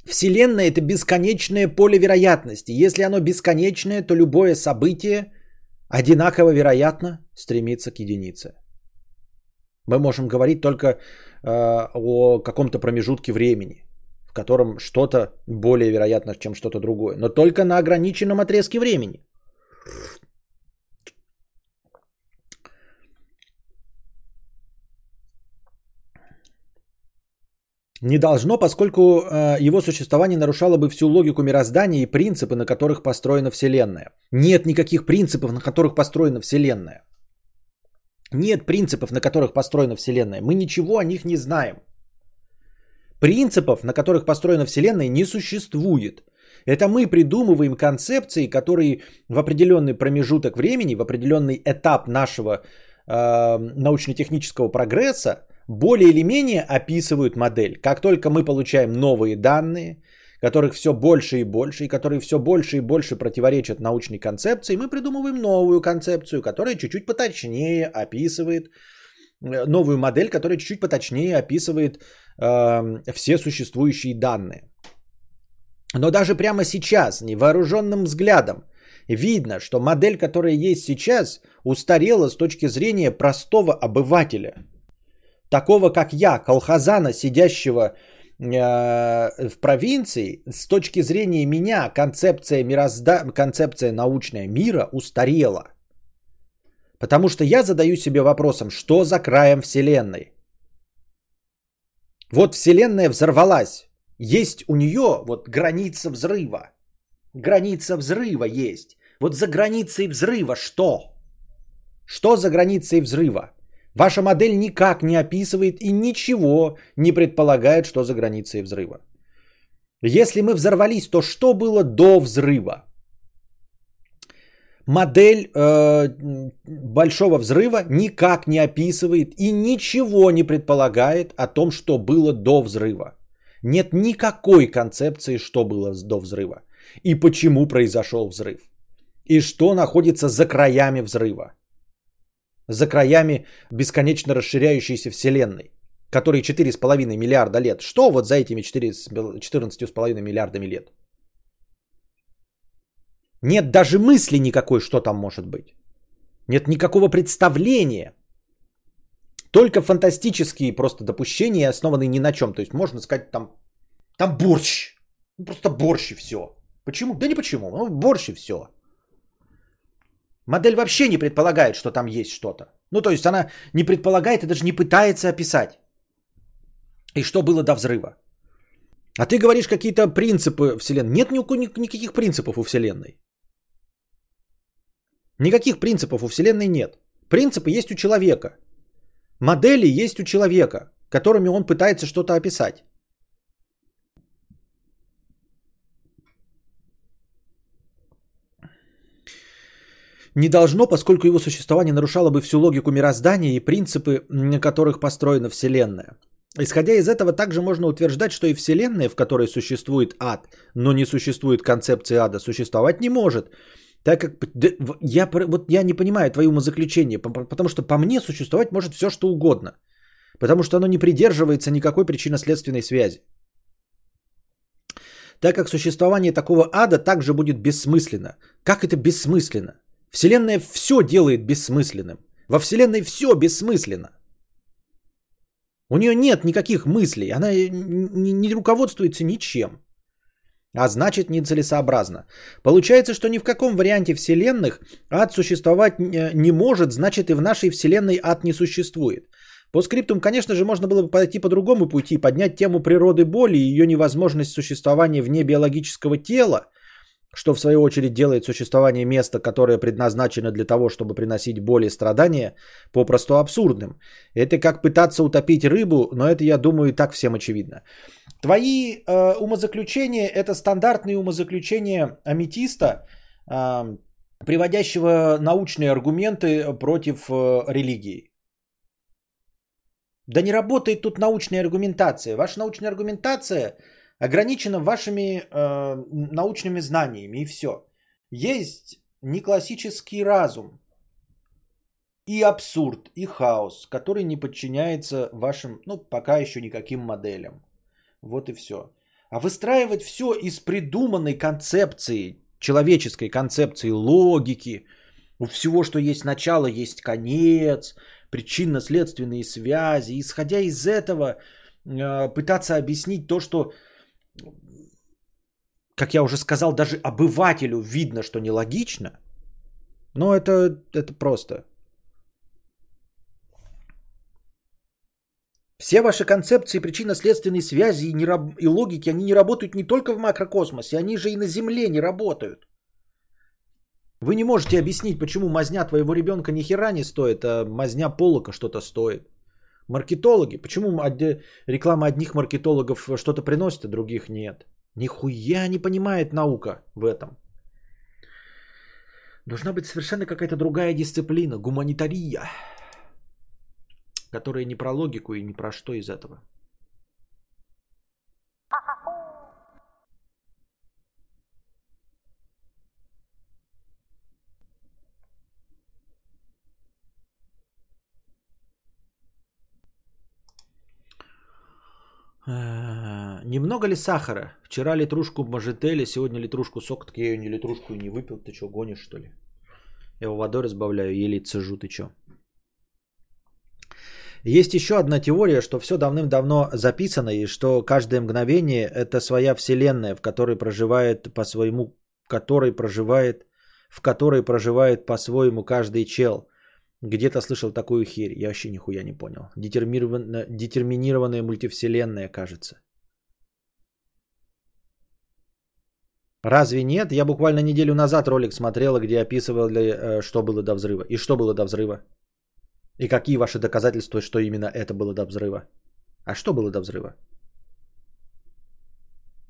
Speaker 1: Вселенная это бесконечное поле вероятности. Если оно бесконечное, то любое событие одинаково вероятно стремится к единице. Мы можем говорить только э, о каком-то промежутке времени, в котором что-то более вероятно, чем что-то другое. Но только на ограниченном отрезке времени. Не должно, поскольку э, его существование нарушало бы всю логику мироздания и принципы, на которых построена Вселенная. Нет никаких принципов, на которых построена Вселенная. Нет принципов, на которых построена Вселенная. Мы ничего о них не знаем. Принципов, на которых построена Вселенная, не существует. Это мы придумываем концепции, которые в определенный промежуток времени, в определенный этап нашего э, научно-технического прогресса более или менее описывают модель. Как только мы получаем новые данные, которых все больше и больше, и которые все больше и больше противоречат научной концепции, мы придумываем новую концепцию, которая чуть-чуть поточнее описывает, э, новую модель, которая чуть-чуть поточнее описывает э, все существующие данные. Но даже прямо сейчас, невооруженным взглядом, видно, что модель, которая есть сейчас, устарела с точки зрения простого обывателя. Такого, как я, колхозана, сидящего в провинции, с точки зрения меня, концепция, мирозда... концепция научная мира устарела. Потому что я задаю себе вопросом, что за краем Вселенной? Вот Вселенная взорвалась. Есть у нее вот граница взрыва. Граница взрыва есть. Вот за границей взрыва что? Что за границей взрыва? Ваша модель никак не описывает и ничего не предполагает, что за границей взрыва. Если мы взорвались, то что было до взрыва? Модель э, большого взрыва никак не описывает и ничего не предполагает о том, что было до взрыва. Нет никакой концепции, что было до взрыва и почему произошел взрыв. И что находится за краями взрыва. За краями бесконечно расширяющейся Вселенной, которой 4,5 миллиарда лет. Что вот за этими 14,5 миллиардами лет? Нет даже мысли никакой, что там может быть. Нет никакого представления. Только фантастические просто допущения, основанные ни на чем. То есть можно сказать там, там борщ. Просто борщ и все. Почему? Да не почему. Ну, борщ и все. Модель вообще не предполагает, что там есть что-то. Ну, то есть она не предполагает и даже не пытается описать. И что было до взрыва. А ты говоришь какие-то принципы Вселенной. Нет никаких принципов у Вселенной. Никаких принципов у Вселенной нет. Принципы есть у человека. Модели есть у человека, которыми он пытается что-то описать. Не должно, поскольку его существование нарушало бы всю логику мироздания и принципы, на которых построена Вселенная. Исходя из этого, также можно утверждать, что и Вселенная, в которой существует ад, но не существует концепции ада, существовать не может, так как я, вот я не понимаю твои умозаключения, потому что по мне существовать может все, что угодно. Потому что оно не придерживается никакой причинно-следственной связи. Так как существование такого ада также будет бессмысленно. Как это бессмысленно? Вселенная все делает бессмысленным. Во Вселенной все бессмысленно. У нее нет никаких мыслей. Она не руководствуется ничем а значит нецелесообразно. Получается, что ни в каком варианте вселенных ад существовать не может, значит и в нашей вселенной ад не существует. По скриптум, конечно же, можно было бы пойти по другому пути, поднять тему природы боли и ее невозможность существования вне биологического тела, что в свою очередь делает существование места, которое предназначено для того, чтобы приносить боль и страдания, попросту абсурдным. Это как пытаться утопить рыбу, но это, я думаю, и так всем очевидно. Твои э, умозаключения – это стандартные умозаключения аметиста, э, приводящего научные аргументы против э, религии. Да не работает тут научная аргументация. Ваша научная аргументация – ограничено вашими э, научными знаниями и все. Есть неклассический разум и абсурд, и хаос, который не подчиняется вашим, ну, пока еще никаким моделям. Вот и все. А выстраивать все из придуманной концепции, человеческой концепции логики, у всего, что есть начало, есть конец, причинно-следственные связи, исходя из этого, э, пытаться объяснить то, что как я уже сказал, даже обывателю видно, что нелогично, но это, это просто. Все ваши концепции причинно-следственной связи и, не, и логики, они не работают не только в макрокосмосе, они же и на Земле не работают. Вы не можете объяснить, почему мазня твоего ребенка ни хера не стоит, а мазня полока что-то стоит. Маркетологи. Почему реклама одних маркетологов что-то приносит, а других нет? Нихуя не понимает наука в этом. Должна быть совершенно какая-то другая дисциплина, гуманитария, которая не про логику и не про что из этого. Немного ли сахара? Вчера литрушку мажетели, сегодня литрушку сока. Так я ее не литрушку и не выпил. Ты что, гонишь что ли? Я его водой разбавляю, еле цежу. Ты что? Есть еще одна теория, что все давным-давно записано, и что каждое мгновение это своя вселенная, в которой проживает по своему, в которой проживает, в которой проживает по-своему каждый чел. Где-то слышал такую херь, я вообще нихуя не понял. Детерминированная, детерминированная мультивселенная, кажется. Разве нет? Я буквально неделю назад ролик смотрела, где описывал, э, что было до взрыва. И что было до взрыва? И какие ваши доказательства, что именно это было до взрыва? А что было до взрыва?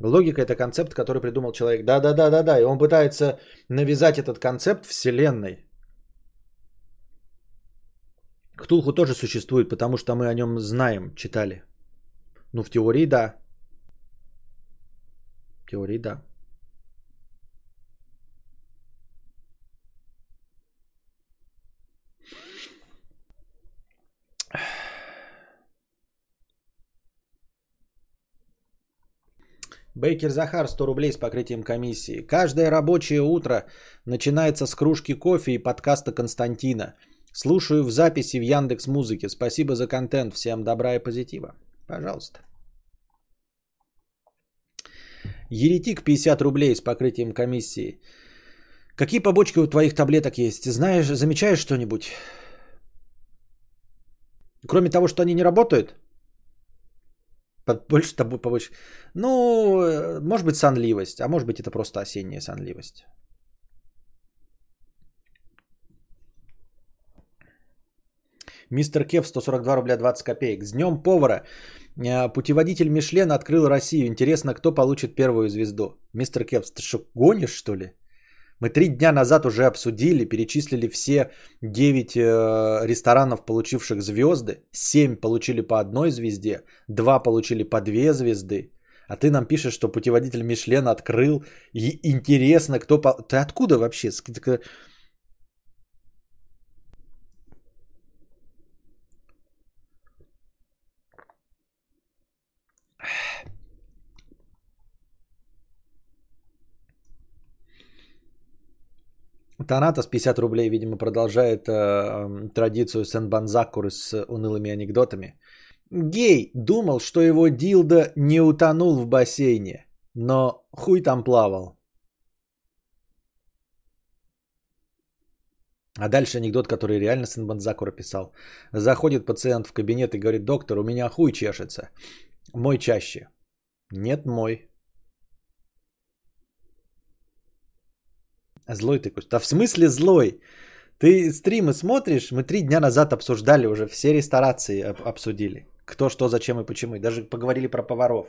Speaker 1: Логика это концепт, который придумал человек. Да, да, да, да, да. И он пытается навязать этот концепт Вселенной. Ктулху тоже существует, потому что мы о нем знаем, читали. Ну, в теории да. В теории да. Бейкер Захар 100 рублей с покрытием комиссии. Каждое рабочее утро начинается с кружки кофе и подкаста Константина. Слушаю в записи в Яндекс Музыке. Спасибо за контент. Всем добра и позитива. Пожалуйста. Еретик 50 рублей с покрытием комиссии. Какие побочки у твоих таблеток есть? Знаешь, замечаешь что-нибудь? Кроме того, что они не работают? Больше тобой. Ну, э, может быть, сонливость, а может быть, это просто осенняя сонливость. Мистер Кев, 142 рубля 20 копеек. С днем повара. Э, путеводитель Мишлен открыл Россию. Интересно, кто получит первую звезду? Мистер Кев, ты что, гонишь, что ли? Мы три дня назад уже обсудили, перечислили все 9 э, ресторанов, получивших звезды. 7 получили по одной звезде, 2 получили по 2 звезды. А ты нам пишешь, что путеводитель Мишлен открыл. И интересно, кто... По... Ты откуда вообще? Танатос 50 рублей, видимо, продолжает э, традицию Сен-Банзакуры с унылыми анекдотами. Гей думал, что его дилда не утонул в бассейне, но хуй там плавал. А дальше анекдот, который реально Сен-Банзакура писал. Заходит пациент в кабинет и говорит, доктор, у меня хуй чешется. Мой чаще. Нет, мой. Злой ты, Костя. Да в смысле злой? Ты стримы смотришь? Мы три дня назад обсуждали уже, все ресторации обсудили. Кто, что, зачем и почему. И даже поговорили про поваров.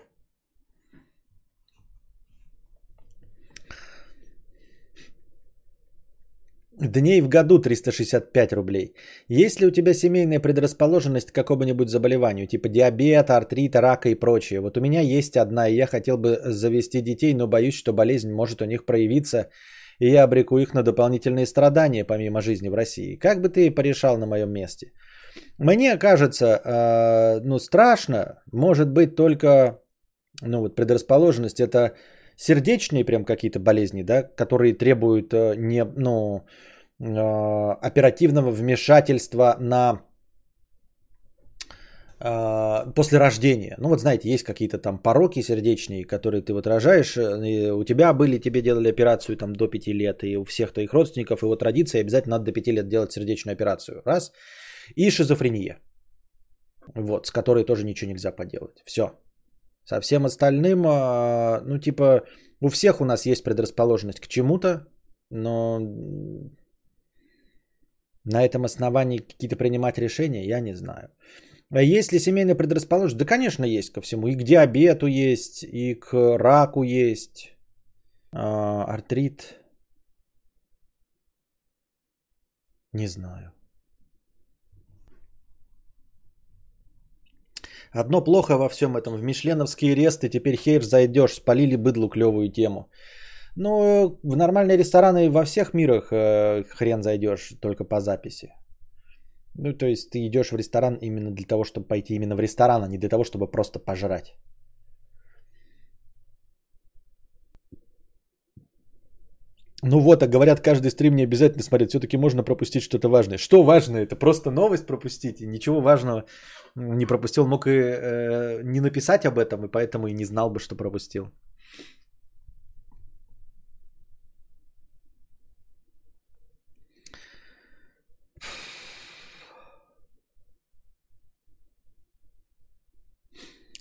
Speaker 1: Дней в году 365 рублей. Есть ли у тебя семейная предрасположенность к какому-нибудь заболеванию, типа диабета, артрита, рака и прочее? Вот у меня есть одна, и я хотел бы завести детей, но боюсь, что болезнь может у них проявиться и я обреку их на дополнительные страдания помимо жизни в России. Как бы ты порешал на моем месте? Мне кажется, э, ну, страшно, может быть, только, ну, вот предрасположенность это сердечные прям какие-то болезни, да, которые требуют э, не, ну, э, оперативного вмешательства на а, после рождения. Ну вот знаете, есть какие-то там пороки сердечные, которые ты вот рожаешь, э, у тебя были, тебе делали операцию там до 5 лет, и у всех твоих родственников, и вот традиция обязательно надо до 5 лет делать сердечную операцию. Раз. И шизофрения. Вот, с которой тоже ничего нельзя поделать. Все. Со всем остальным, а, ну типа, у всех у нас есть предрасположенность к чему-то, но на этом основании какие-то принимать решения, я не знаю. А есть ли семейная предрасположенность? Да, конечно, есть ко всему. И к диабету есть, и к раку есть, а, артрит. Не знаю. Одно плохо во всем этом. В мишленовские ресты теперь хейр зайдешь. Спалили быдлу клевую тему. Ну, в нормальные рестораны во всех мирах э, хрен зайдешь только по записи. Ну, то есть ты идешь в ресторан именно для того, чтобы пойти именно в ресторан, а не для того, чтобы просто пожрать. Ну вот, а говорят, каждый стрим не обязательно смотреть. Все-таки можно пропустить что-то важное. Что важно? Это просто новость пропустить. И ничего важного не пропустил. Мог и э, не написать об этом, и поэтому и не знал бы, что пропустил.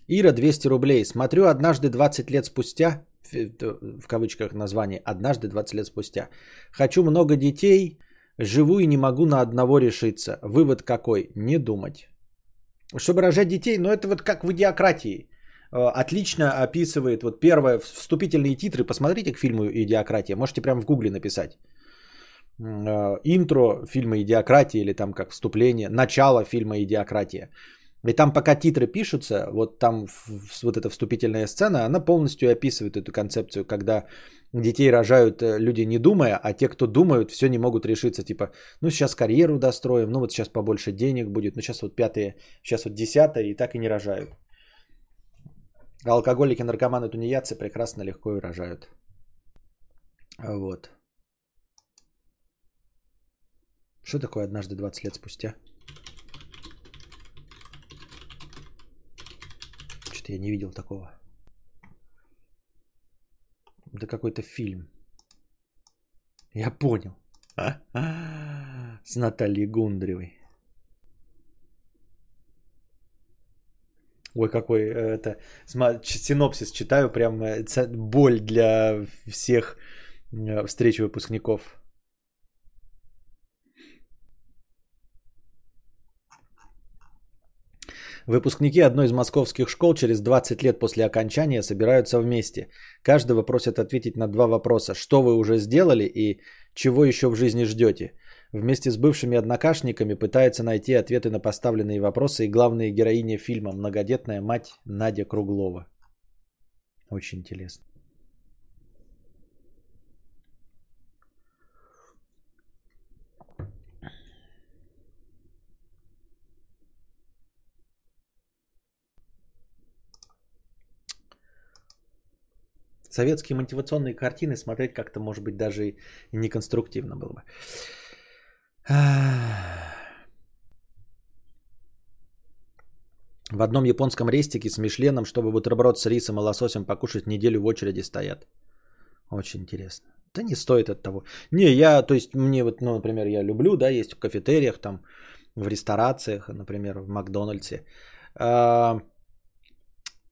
Speaker 1: Ира, 200 рублей. Смотрю однажды 20 лет спустя, в кавычках название, однажды 20 лет спустя. Хочу много детей, живу и не могу на одного решиться. Вывод какой? Не думать. Чтобы рожать детей, но это вот как в идиократии. Э, отлично описывает вот первое, вступительные титры. Посмотрите к фильму «Идиократия». Можете прямо в гугле написать. Э, интро фильма «Идиократия» или там как вступление, начало фильма «Идиократия». И там пока титры пишутся, вот там вот эта вступительная сцена, она полностью описывает эту концепцию, когда детей рожают э, люди не думая, а те, кто думают, все не могут решиться. Типа, ну сейчас карьеру достроим, ну вот сейчас побольше денег будет, ну сейчас вот пятые, сейчас вот десятое, и так и не рожают. А алкоголики, наркоманы, тунеядцы прекрасно, легко и рожают. Вот. Что такое однажды 20 лет спустя? Что-то я не видел такого. Да какой-то фильм. Я понял. С Натальей Гундревой. Ой, какой э, это синопсис читаю, прям э, боль для всех э, встреч выпускников. Выпускники одной из московских школ через 20 лет после окончания собираются вместе. Каждого просят ответить на два вопроса. Что вы уже сделали и чего еще в жизни ждете? Вместе с бывшими однокашниками пытается найти ответы на поставленные вопросы и главная героиня фильма «Многодетная мать» Надя Круглова. Очень интересно. Советские мотивационные картины смотреть как-то, может быть, даже и неконструктивно было бы. В одном японском рестике с Мишленом, чтобы бутерброд с рисом и лососем покушать, неделю в очереди стоят. Очень интересно. Да не стоит от того. Не, я, то есть мне вот, ну, например, я люблю, да, есть в кафетериях, там, в ресторациях, например, в Макдональдсе. А,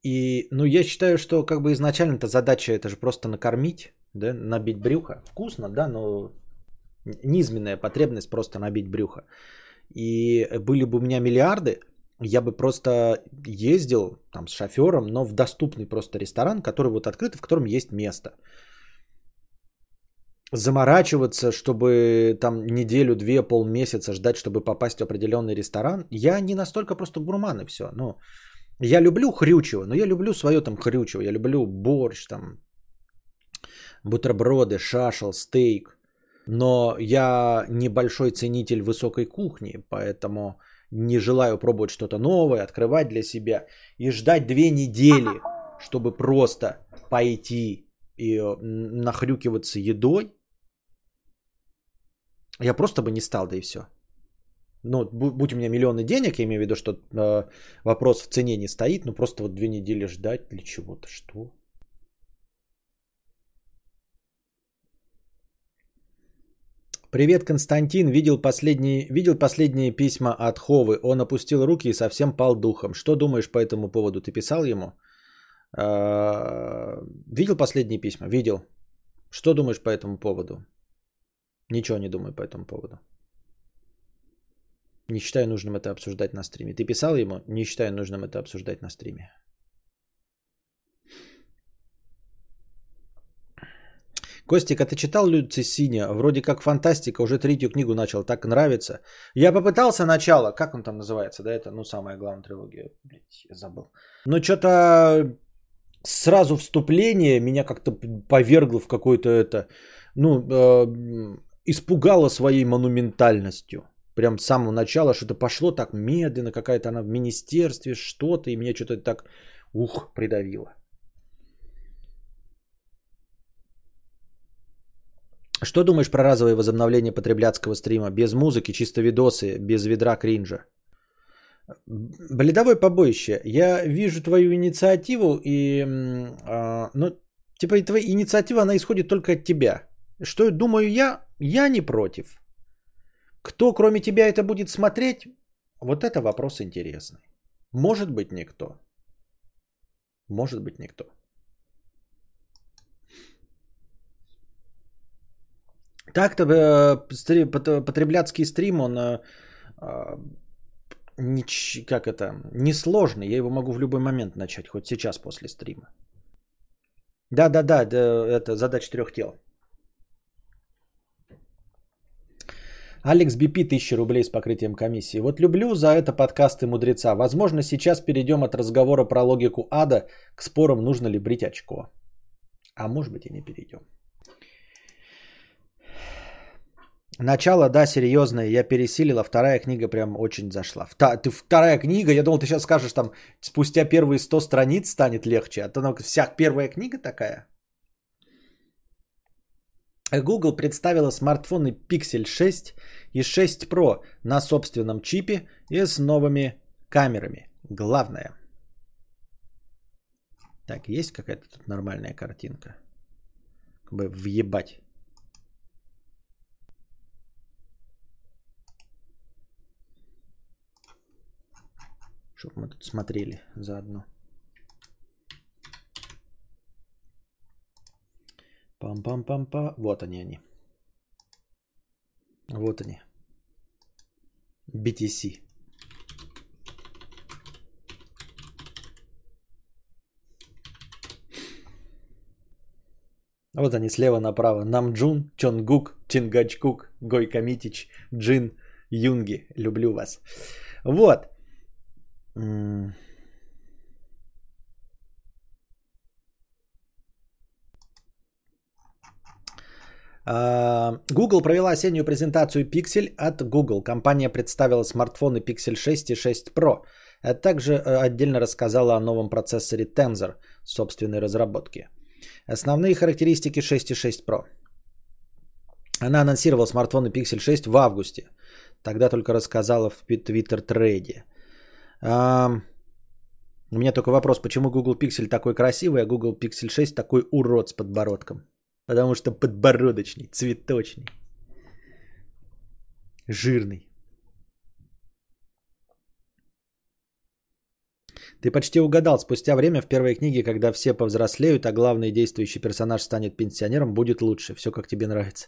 Speaker 1: и, ну, я считаю, что как бы изначально-то задача это же просто накормить, да, набить брюхо. Вкусно, да, но низменная потребность просто набить брюхо. И были бы у меня миллиарды, я бы просто ездил там с шофером, но в доступный просто ресторан, который вот открыт, в котором есть место. Заморачиваться, чтобы там неделю, две, полмесяца ждать, чтобы попасть в определенный ресторан, я не настолько просто гурман и все. Ну, я люблю хрючево, но я люблю свое там хрючево. Я люблю борщ, там, бутерброды, шашел, стейк. Но я небольшой ценитель высокой кухни, поэтому не желаю пробовать что-то новое, открывать для себя и ждать две недели, чтобы просто пойти и э, нахрюкиваться едой. Я просто бы не стал, да и все ну, будь у меня миллионы денег, я имею в виду, что э, вопрос в цене не стоит, ну просто вот две недели ждать для чего-то, что? Привет, Константин. Видел последние, видел последние письма от Ховы. Он опустил руки и совсем пал духом. Что думаешь по этому поводу? Ты писал ему? Э, видел последние письма? Видел. Что думаешь по этому поводу? Ничего не думаю по этому поводу. Не считаю нужным это обсуждать на стриме. Ты писал ему? Не считаю нужным это обсуждать на стриме. Костик, а ты читал Люци Синя? Вроде как фантастика, уже третью книгу начал, так нравится. Я попытался начало, как он там называется, да, это, ну, самая главная трилогия, блядь, я забыл. Но что-то сразу вступление меня как-то повергло в какое-то это, ну, э, испугало своей монументальностью прям с самого начала что-то пошло так медленно, какая-то она в министерстве, что-то, и меня что-то так, ух, придавило. Что думаешь про разовое возобновление потребляцкого стрима? Без музыки, чисто видосы, без ведра кринжа. Бледовое побоище. Я вижу твою инициативу и... А, ну, типа, твоя инициатива, она исходит только от тебя. Что думаю я? Я не против. Кто кроме тебя это будет смотреть? Вот это вопрос интересный. Может быть никто. Может быть никто. Так-то э, потребляцкий стрим, он э, а, как это, несложный. Я его могу в любой момент начать, хоть сейчас после стрима. Да-да-да, это задача трех тел. Алекс Бипи 1000 рублей с покрытием комиссии. Вот люблю за это подкасты мудреца. Возможно, сейчас перейдем от разговора про логику ада к спорам, нужно ли брить очко. А может быть и не перейдем. Начало, да, серьезное, я пересилила. Вторая книга прям очень зашла. Вта- ты вторая книга, я думал, ты сейчас скажешь, там, спустя первые 100 страниц станет легче. А то ну, вся первая книга такая. Google представила смартфоны Pixel 6 и 6 Pro на собственном чипе и с новыми камерами. Главное. Так, есть какая-то тут нормальная картинка? Как бы въебать. Чтобы мы тут смотрели заодно. Пам-пам-пам-па. Вот они они. Вот они. BTC. Вот они слева направо. Намджун, Чонгук, Чингачкук, Гой Камитич, Джин, Юнги. Люблю вас. Вот. Google провела осеннюю презентацию Pixel от Google. Компания представила смартфоны Pixel 6 и 6 Pro, а также э, отдельно рассказала о новом процессоре Tensor собственной разработки. Основные характеристики 6 и 6 Pro. Она анонсировала смартфоны Pixel 6 в августе. Тогда только рассказала в Twitter трейде. У меня только вопрос, почему Google Pixel такой красивый, а Google Pixel 6 такой урод с подбородком? Потому что подбородочный, цветочный, жирный. Ты почти угадал, спустя время в первой книге, когда все повзрослеют, а главный действующий персонаж станет пенсионером, будет лучше. Все как тебе нравится.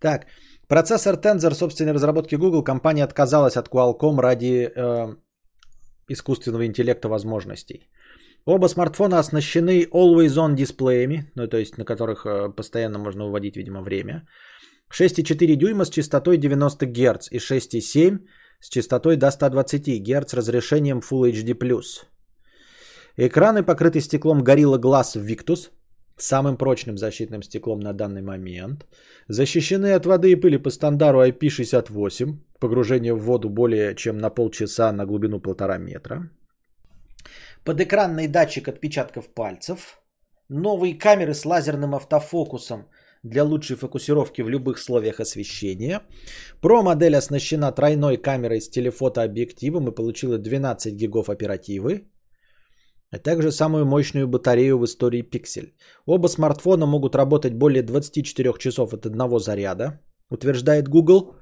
Speaker 1: Так, процессор Tensor собственной разработки Google. Компания отказалась от Qualcomm ради э, искусственного интеллекта возможностей. Оба смартфона оснащены Always On дисплеями, ну то есть на которых э, постоянно можно выводить, видимо, время. 6,4 дюйма с частотой 90 Гц и 6,7 с частотой до 120 Гц разрешением Full HD+. Экраны покрыты стеклом Gorilla Glass Victus, самым прочным защитным стеклом на данный момент. Защищены от воды и пыли по стандарту IP68, погружение в воду более чем на полчаса на глубину полтора метра. Подэкранный датчик отпечатков пальцев. Новые камеры с лазерным автофокусом для лучшей фокусировки в любых условиях освещения. Про модель оснащена тройной камерой с телефотообъективом и получила 12 гигов оперативы а также самую мощную батарею в истории Pixel. Оба смартфона могут работать более 24 часов от одного заряда, утверждает Google.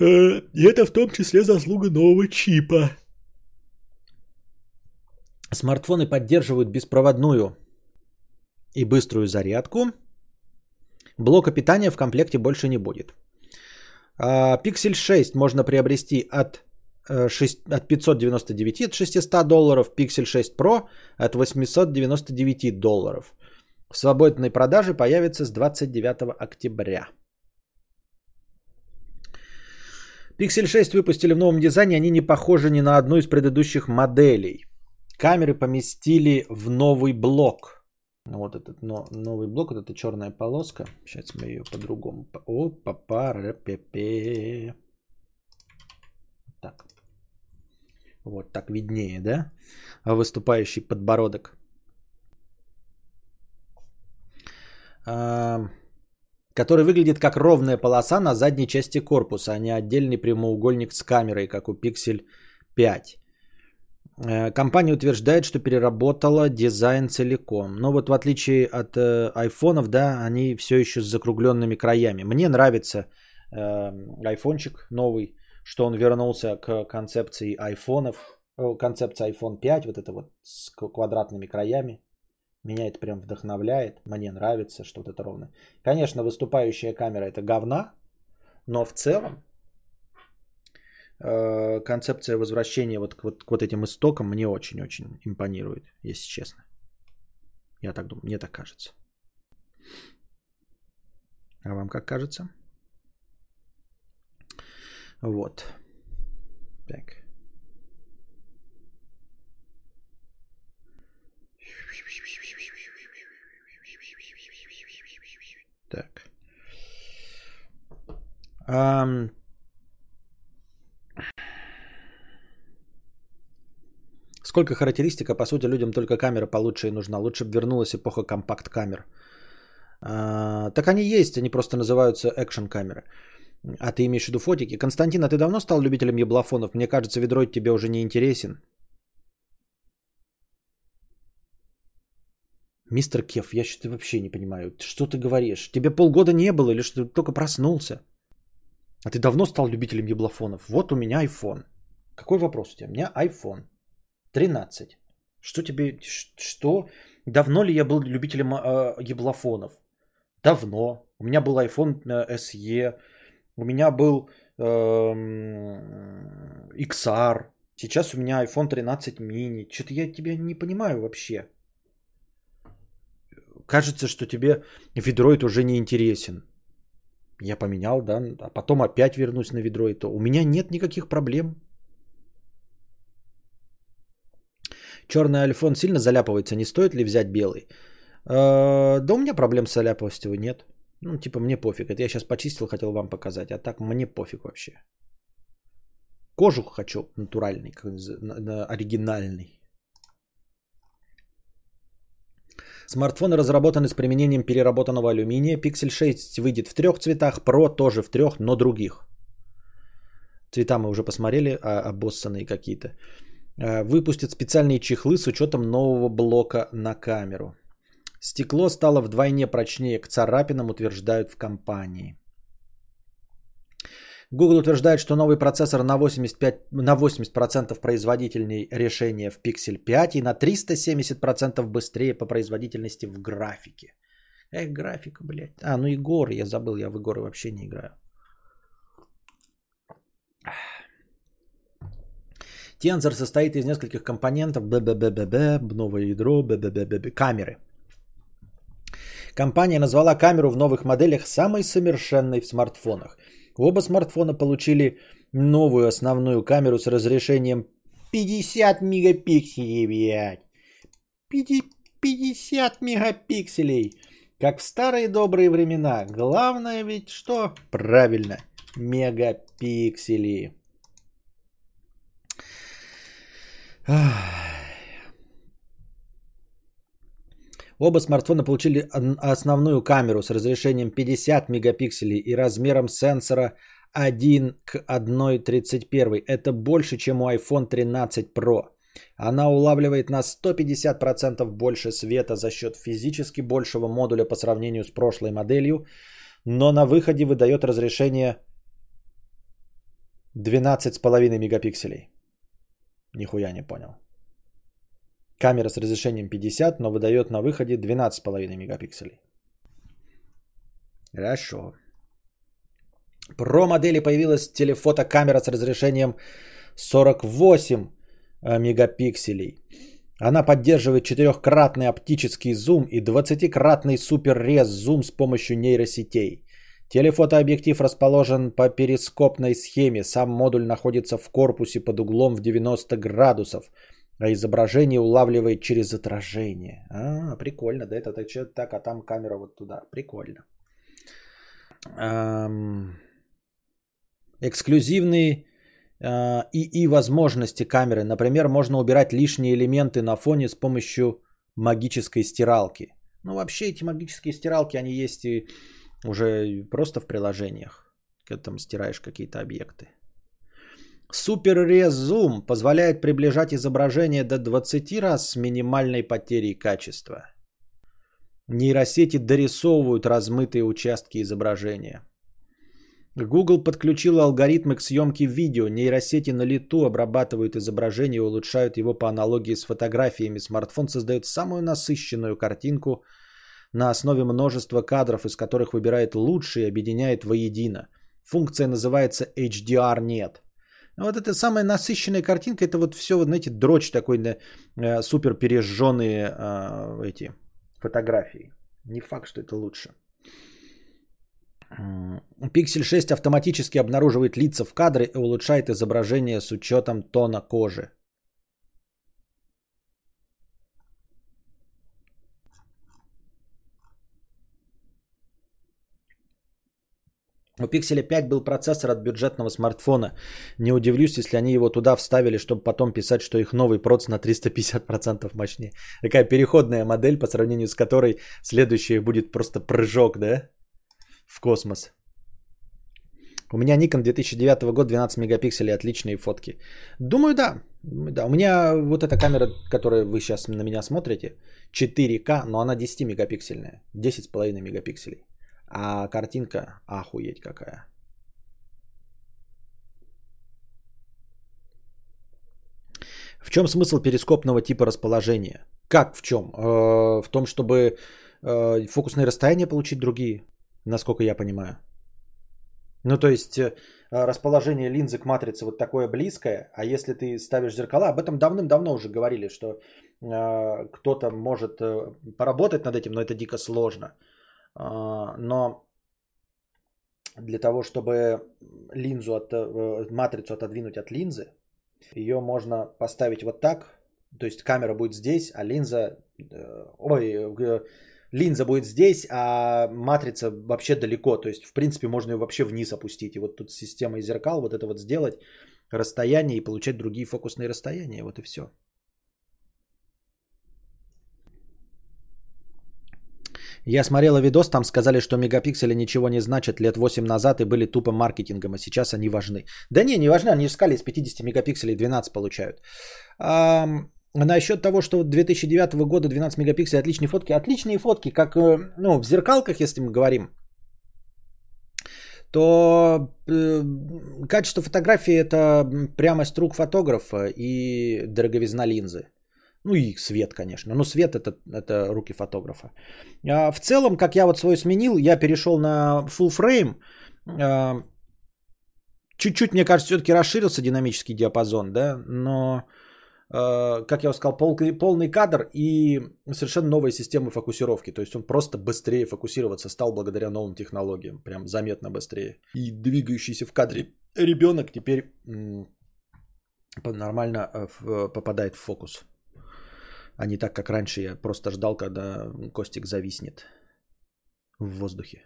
Speaker 1: Э, и это в том числе заслуга нового чипа. Смартфоны поддерживают беспроводную и быструю зарядку. Блока питания в комплекте больше не будет. А, Pixel 6 можно приобрести от 6, э, от 599 от 600 долларов, Pixel 6 Pro от 899 долларов. В свободной продаже появится с 29 октября. Pixel 6 выпустили в новом дизайне, они не похожи ни на одну из предыдущих моделей. Камеры поместили в новый блок. Ну, вот этот но, новый блок, вот эта черная полоска. Сейчас мы ее по-другому. О, папа, пе Так. Вот так виднее, да? Выступающий подбородок. который выглядит как ровная полоса на задней части корпуса, а не отдельный прямоугольник с камерой, как у Pixel 5. Э, компания утверждает, что переработала дизайн целиком. Но вот в отличие от э, айфонов, да, они все еще с закругленными краями. Мне нравится э, айфончик новый, что он вернулся к концепции айфонов, э, концепция iPhone 5, вот это вот с квадратными краями. Меня это прям вдохновляет, мне нравится, что вот это ровно. Конечно, выступающая камера это говна, но в целом концепция возвращения вот к вот, к вот этим истокам мне очень-очень импонирует, если честно. Я так думаю, мне так кажется. А вам как кажется? Вот. Так. Так. Um, Сколько характеристика, по сути, людям только камера получше и нужна. Лучше бы вернулась эпоха компакт-камер. А, так они есть, они просто называются экшн-камеры. А ты имеешь в виду фотики? Константин, а ты давно стал любителем еблофонов? Мне кажется, ведроид тебе уже не интересен. Мистер Кеф, я что-то вообще не понимаю. Что ты говоришь? Тебе полгода не было или что ты только проснулся? А ты давно стал любителем еблофонов? Вот у меня iPhone. Какой вопрос у тебя? У меня iPhone 13. Что тебе... Что? Давно ли я был любителем э, еблофонов? Давно. У меня был iPhone SE. У меня был э, XR. Сейчас у меня iPhone 13 mini. Что-то я тебя не понимаю вообще кажется, что тебе ведроид уже не интересен. Я поменял, да, а потом опять вернусь на ведроид. У меня нет никаких проблем. Черный альфон сильно заляпывается, не стоит ли взять белый? Э, да у меня проблем с заляпывостью нет. Ну, типа, мне пофиг. Это я сейчас почистил, хотел вам показать. А так мне пофиг вообще. Кожу хочу натуральный, оригинальный. Смартфоны разработаны с применением переработанного алюминия. Pixel 6 выйдет в трех цветах, Pro тоже в трех, но других. Цвета мы уже посмотрели, а обоссанные какие-то. А, выпустят специальные чехлы с учетом нового блока на камеру. Стекло стало вдвойне прочнее к царапинам, утверждают в компании. Google утверждает, что новый процессор на 85, на 80% производительнее решения в Pixel 5 и на 370% быстрее по производительности в графике. Эх, графика, блядь. А, ну Игоры, я забыл, я в Игоры вообще не играю. Тензор состоит из нескольких компонентов, ББББ, новое ядро, ББББ, камеры. Компания назвала камеру в новых моделях самой совершенной в смартфонах – Оба смартфона получили новую основную камеру с разрешением 50 мегапикселей, блядь. 50 мегапикселей. Как в старые добрые времена. Главное ведь что? Правильно. Мегапиксели. Оба смартфона получили основную камеру с разрешением 50 мегапикселей и размером сенсора 1 к 1.31. Это больше, чем у iPhone 13 Pro. Она улавливает на 150% больше света за счет физически большего модуля по сравнению с прошлой моделью, но на выходе выдает разрешение 12,5 мегапикселей. Нихуя не понял. Камера с разрешением 50, но выдает на выходе 12,5 мегапикселей. Хорошо. Про модели появилась телефотокамера с разрешением 48 э, мегапикселей. Она поддерживает четырехкратный оптический зум и 20-кратный суперрез зум с помощью нейросетей. Телефотообъектив расположен по перископной схеме. Сам модуль находится в корпусе под углом в 90 градусов – а изображение улавливает через отражение. А, прикольно, да, это так, так, а там камера вот туда. Прикольно. Эм, эксклюзивные э, и, и возможности камеры. Например, можно убирать лишние элементы на фоне с помощью магической стиралки. Ну, вообще эти магические стиралки, они есть и Уже просто в приложениях, когда там стираешь какие-то объекты. Супер резум позволяет приближать изображение до 20 раз с минимальной потерей качества. Нейросети дорисовывают размытые участки изображения. Google подключил алгоритмы к съемке видео. Нейросети на лету обрабатывают изображение и улучшают его по аналогии с фотографиями. Смартфон создает самую насыщенную картинку на основе множества кадров, из которых выбирает лучшие и объединяет воедино. Функция называется HDR нет. Вот эта самая насыщенная картинка, это вот все, знаете, дрочь такой на э, супер пережженные э, эти фотографии. Не факт, что это лучше. Pixel 6 автоматически обнаруживает лица в кадре и улучшает изображение с учетом тона кожи. У Pixel 5 был процессор от бюджетного смартфона. Не удивлюсь, если они его туда вставили, чтобы потом писать, что их новый проц на 350% мощнее. Такая переходная модель, по сравнению с которой следующая будет просто прыжок, да? В космос. У меня Nikon 2009 год, 12 мегапикселей, отличные фотки. Думаю, да. да. У меня вот эта камера, которую вы сейчас на меня смотрите, 4К, но она 10 мегапиксельная. 10,5 мегапикселей. А картинка охуеть какая. В чем смысл перископного типа расположения? Как в чем? Э, в том, чтобы э, фокусные расстояния получить другие, насколько я понимаю. Ну, то есть э, расположение линзы к матрице вот такое близкое, а если ты ставишь зеркала, об этом давным-давно уже говорили, что кто-то может поработать над этим, но это дико сложно. А, но для того, чтобы линзу от, э, матрицу отодвинуть от линзы, ее можно поставить вот так, то есть камера будет здесь, а линза, э, ой, э, линза будет здесь, а матрица вообще далеко, то есть в принципе можно ее вообще вниз опустить. И вот тут система зеркал, вот это вот сделать, расстояние и получать другие фокусные расстояния, вот и все. Я смотрела видос, там сказали, что мегапиксели ничего не значат лет 8 назад и были тупо маркетингом, а сейчас они важны. Да не, не важны, они искали из 50 мегапикселей 12 получают. А, насчет того, что 2009 года 12 мегапикселей отличные фотки. Отличные фотки, как э, ну, в зеркалках, если мы говорим, то э, качество фотографии это прямость рук фотографа и дороговизна линзы. Ну и свет, конечно. Но свет это, это руки фотографа. А в целом, как я вот свой сменил, я перешел на full frame. А, чуть-чуть, мне кажется, все-таки расширился динамический диапазон, да, но, а, как я уже сказал, полный, полный кадр и совершенно новая система фокусировки. То есть он просто быстрее фокусироваться стал благодаря новым технологиям. Прям заметно быстрее. И двигающийся в кадре ребенок теперь нормально э, попадает в фокус а не так, как раньше я просто ждал, когда Костик зависнет в воздухе.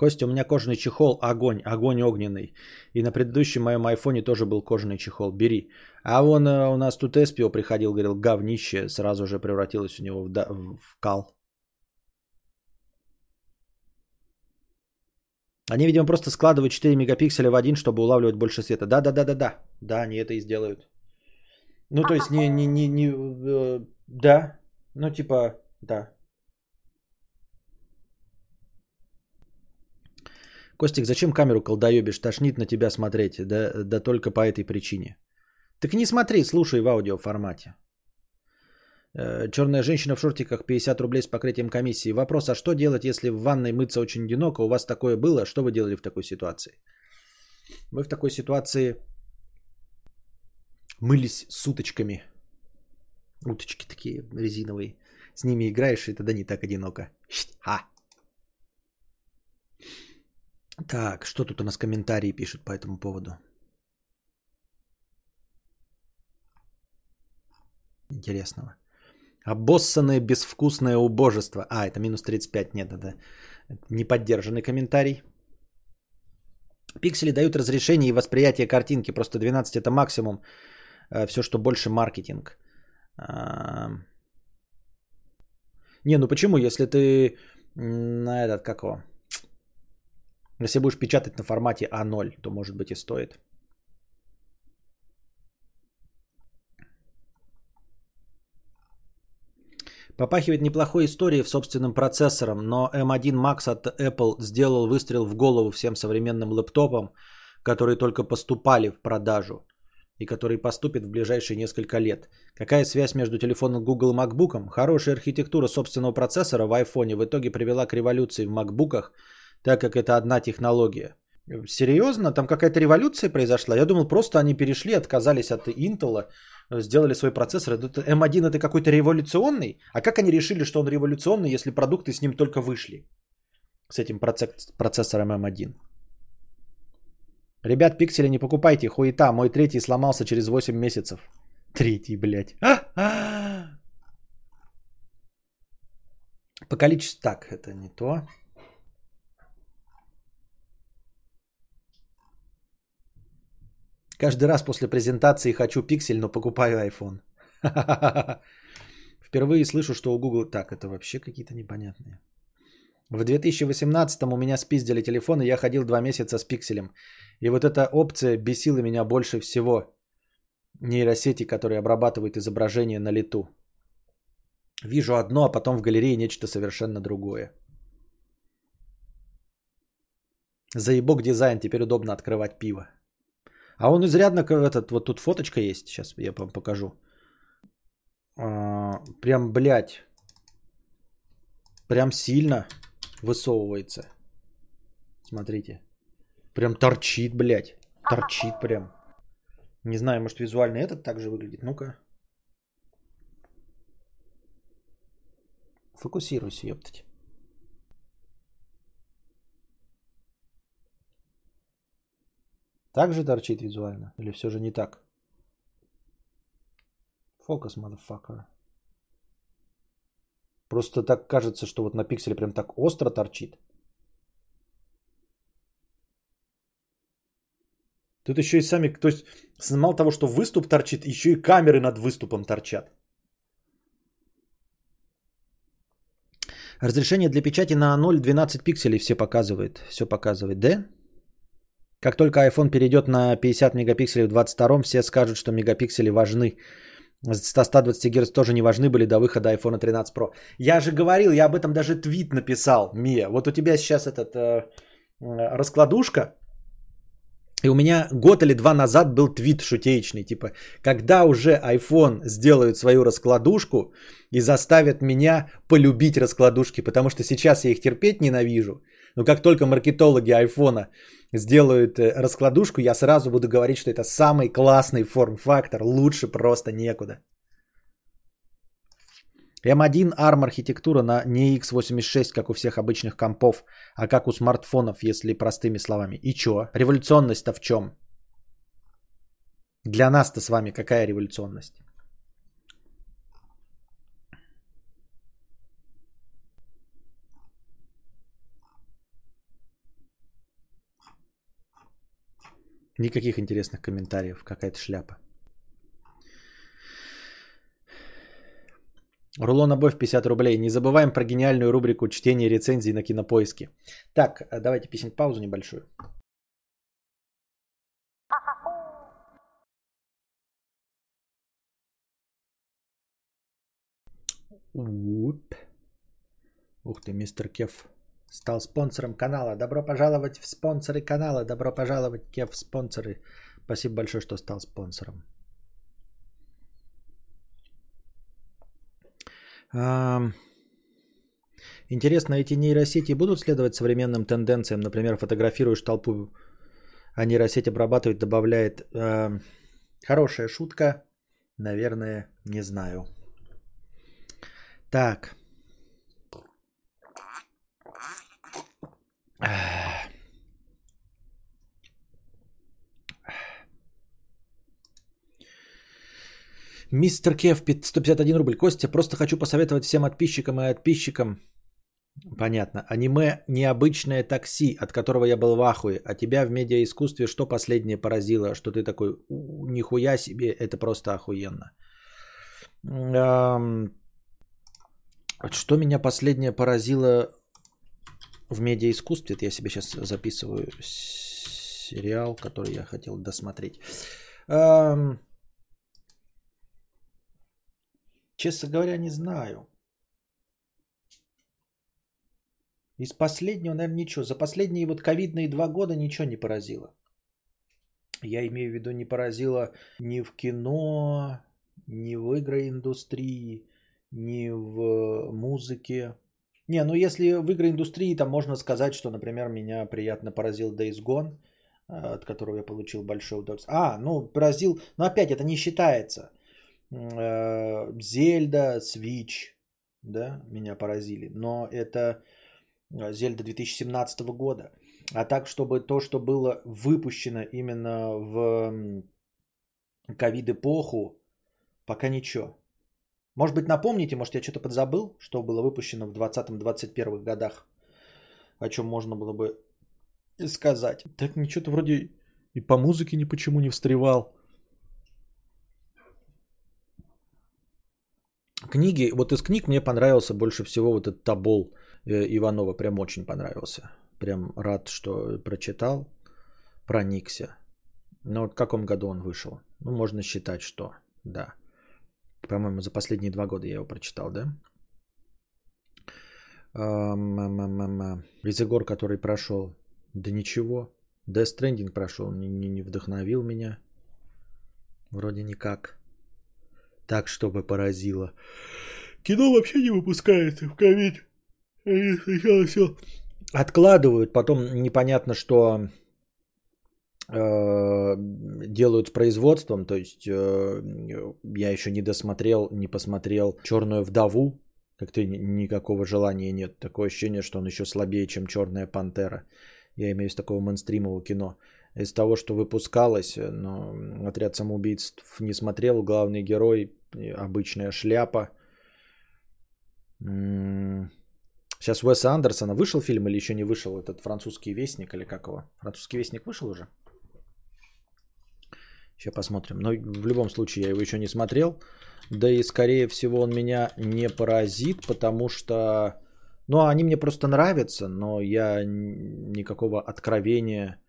Speaker 1: Костя, у меня кожаный чехол, огонь, огонь огненный. И на предыдущем моем айфоне тоже был кожаный чехол, бери. А вон э, у нас тут Эспио приходил, говорил, говнище, сразу же превратилось у него в, в кал. Они, видимо, просто складывают 4 мегапикселя в один, чтобы улавливать больше света. Да, да, да, да, да. Да, они это и сделают. Ну, то есть, не, не, не, не э, да. Ну, типа, да. Костик, зачем камеру колдоебишь? Тошнит на тебя смотреть. Да, да только по этой причине. Так не смотри, слушай в аудиоформате. Э, Черная женщина в шортиках 50 рублей с покрытием комиссии. Вопрос, а что делать, если в ванной мыться очень одиноко? У вас такое было? Что вы делали в такой ситуации? Мы в такой ситуации мылись с уточками. Уточки такие резиновые. С ними играешь, и тогда не так одиноко. Ха! Так, что тут у нас комментарии пишут по этому поводу? Интересного. Обоссанное безвкусное убожество. А, это минус 35. Нет, это неподдержанный комментарий. Пиксели дают разрешение и восприятие картинки. Просто 12 это максимум. Э, Все, что больше маркетинг. А... Не, ну почему, если ты на этот, как его, если будешь печатать на формате А0, то может быть и стоит. Попахивает неплохой историей в собственным процессором, но M1 Max от Apple сделал выстрел в голову всем современным лэптопам, которые только поступали в продажу и которые поступят в ближайшие несколько лет. Какая связь между телефоном Google и MacBook? Хорошая архитектура собственного процессора в iPhone в итоге привела к революции в MacBookах, так как это одна технология. Серьезно? Там какая-то революция произошла? Я думал, просто они перешли, отказались от Intel, сделали свой процессор. Это M1 это какой-то революционный? А как они решили, что он революционный, если продукты с ним только вышли? С этим процессором M1. Ребят, пиксели не покупайте, хуета. Мой третий сломался через 8 месяцев. Третий, блядь. По количеству... Так, это не то. Каждый раз после презентации хочу пиксель, но покупаю iPhone. *laughs* Впервые слышу, что у Google... Так, это вообще какие-то непонятные. В 2018 у меня спиздили телефон, и я ходил два месяца с пикселем. И вот эта опция бесила меня больше всего. Нейросети, которые обрабатывают изображение на лету. Вижу одно, а потом в галерее нечто совершенно другое. Заебок дизайн, теперь удобно открывать пиво. А он изрядно, этот, вот тут фоточка есть, сейчас я вам покажу. А, прям, блядь, прям сильно высовывается. Смотрите. Прям торчит, блядь. Торчит прям. Не знаю, может визуально этот также выглядит. Ну-ка. Фокусируйся, ёптать. Так же торчит визуально? Или все же не так? Фокус, motherfucker. Просто так кажется, что вот на пикселе прям так остро торчит. Тут еще и сами, то есть мало того, что выступ торчит, еще и камеры над выступом торчат. Разрешение для печати на 0,12 пикселей все показывает. Все показывает, да? Как только iPhone перейдет на 50 мегапикселей в 22 все скажут, что мегапиксели важны. 120 Гц тоже не важны были до выхода iPhone 13 Pro. Я же говорил, я об этом даже твит написал, Мия. Вот у тебя сейчас этот э, э, раскладушка, и у меня год или два назад был твит шутеечный, типа, когда уже iPhone сделают свою раскладушку и заставят меня полюбить раскладушки, потому что сейчас я их терпеть ненавижу. Но как только маркетологи айфона сделают э, раскладушку, я сразу буду говорить, что это самый классный форм-фактор, лучше просто некуда. M1 ARM архитектура на не x86, как у всех обычных компов, а как у смартфонов, если простыми словами. И чё? Революционность-то в чем? Для нас-то с вами какая революционность? Никаких интересных комментариев, какая-то шляпа. Рулон обоев 50 рублей. Не забываем про гениальную рубрику чтения рецензий на кинопоиске. Так, давайте писем паузу небольшую. Уп. Ух ты, мистер Кев стал спонсором канала. Добро пожаловать в спонсоры канала. Добро пожаловать, в спонсоры. Спасибо большое, что стал спонсором. Интересно, эти нейросети будут следовать современным тенденциям? Например, фотографируешь толпу, а нейросеть обрабатывает, добавляет. Хорошая шутка. Наверное, не знаю. Так. Мистер Кев, 151 рубль. Костя, просто хочу посоветовать всем подписчикам и подписчикам. Понятно. Аниме «Необычное такси», от которого я был в ахуе. А тебя в медиаискусстве что последнее поразило? Что ты такой, нихуя себе, это просто охуенно. Что меня последнее поразило в медиаискусстве, это я себе сейчас записываю сериал, который я хотел досмотреть. Честно говоря, не знаю. Из последнего, наверное, ничего. За последние вот ковидные два года ничего не поразило. Я имею в виду, не поразило ни в кино, ни в игроиндустрии, ни в музыке. Не, ну если в игроиндустрии, там можно сказать, что, например, меня приятно поразил Days Gone, от которого я получил большое удовольствие. А, ну, поразил, но опять это не считается. Зельда, Switch, да, меня поразили. Но это Зельда 2017 года. А так, чтобы то, что было выпущено именно в ковид-эпоху, пока ничего. Может быть, напомните, может, я что-то подзабыл, что было выпущено в 20-21 годах, о чем можно было бы сказать. Так ничего-то вроде и по музыке ни почему не встревал. Книги, вот из книг мне понравился больше всего вот этот Табол э, Иванова, прям очень понравился. Прям рад, что прочитал, проникся. Но вот в каком году он вышел? Ну, можно считать, что да. По-моему, за последние два года я его прочитал, да? Визигор, который прошел. Да ничего. Death Stranding прошел, не, не, не вдохновил меня. Вроде никак. Так, чтобы поразило. Кино вообще не выпускается в ковид. Они сначала все откладывают, потом непонятно, что делают с производством. То есть э, я еще не досмотрел, не посмотрел Черную вдову. Как-то никакого желания нет. Такое ощущение, что он еще слабее, чем Черная пантера. Я имею в виду такого мейнстримового кино. Из того, что выпускалось, но отряд самоубийц не смотрел. Главный герой обычная шляпа. Сейчас Уэса Андерсона вышел фильм или еще не вышел этот французский вестник или как его? Французский вестник вышел уже? Сейчас посмотрим. Но в любом случае я его еще не смотрел. Да и скорее всего он меня не поразит, потому что... Ну, они мне просто нравятся, но я никакого откровения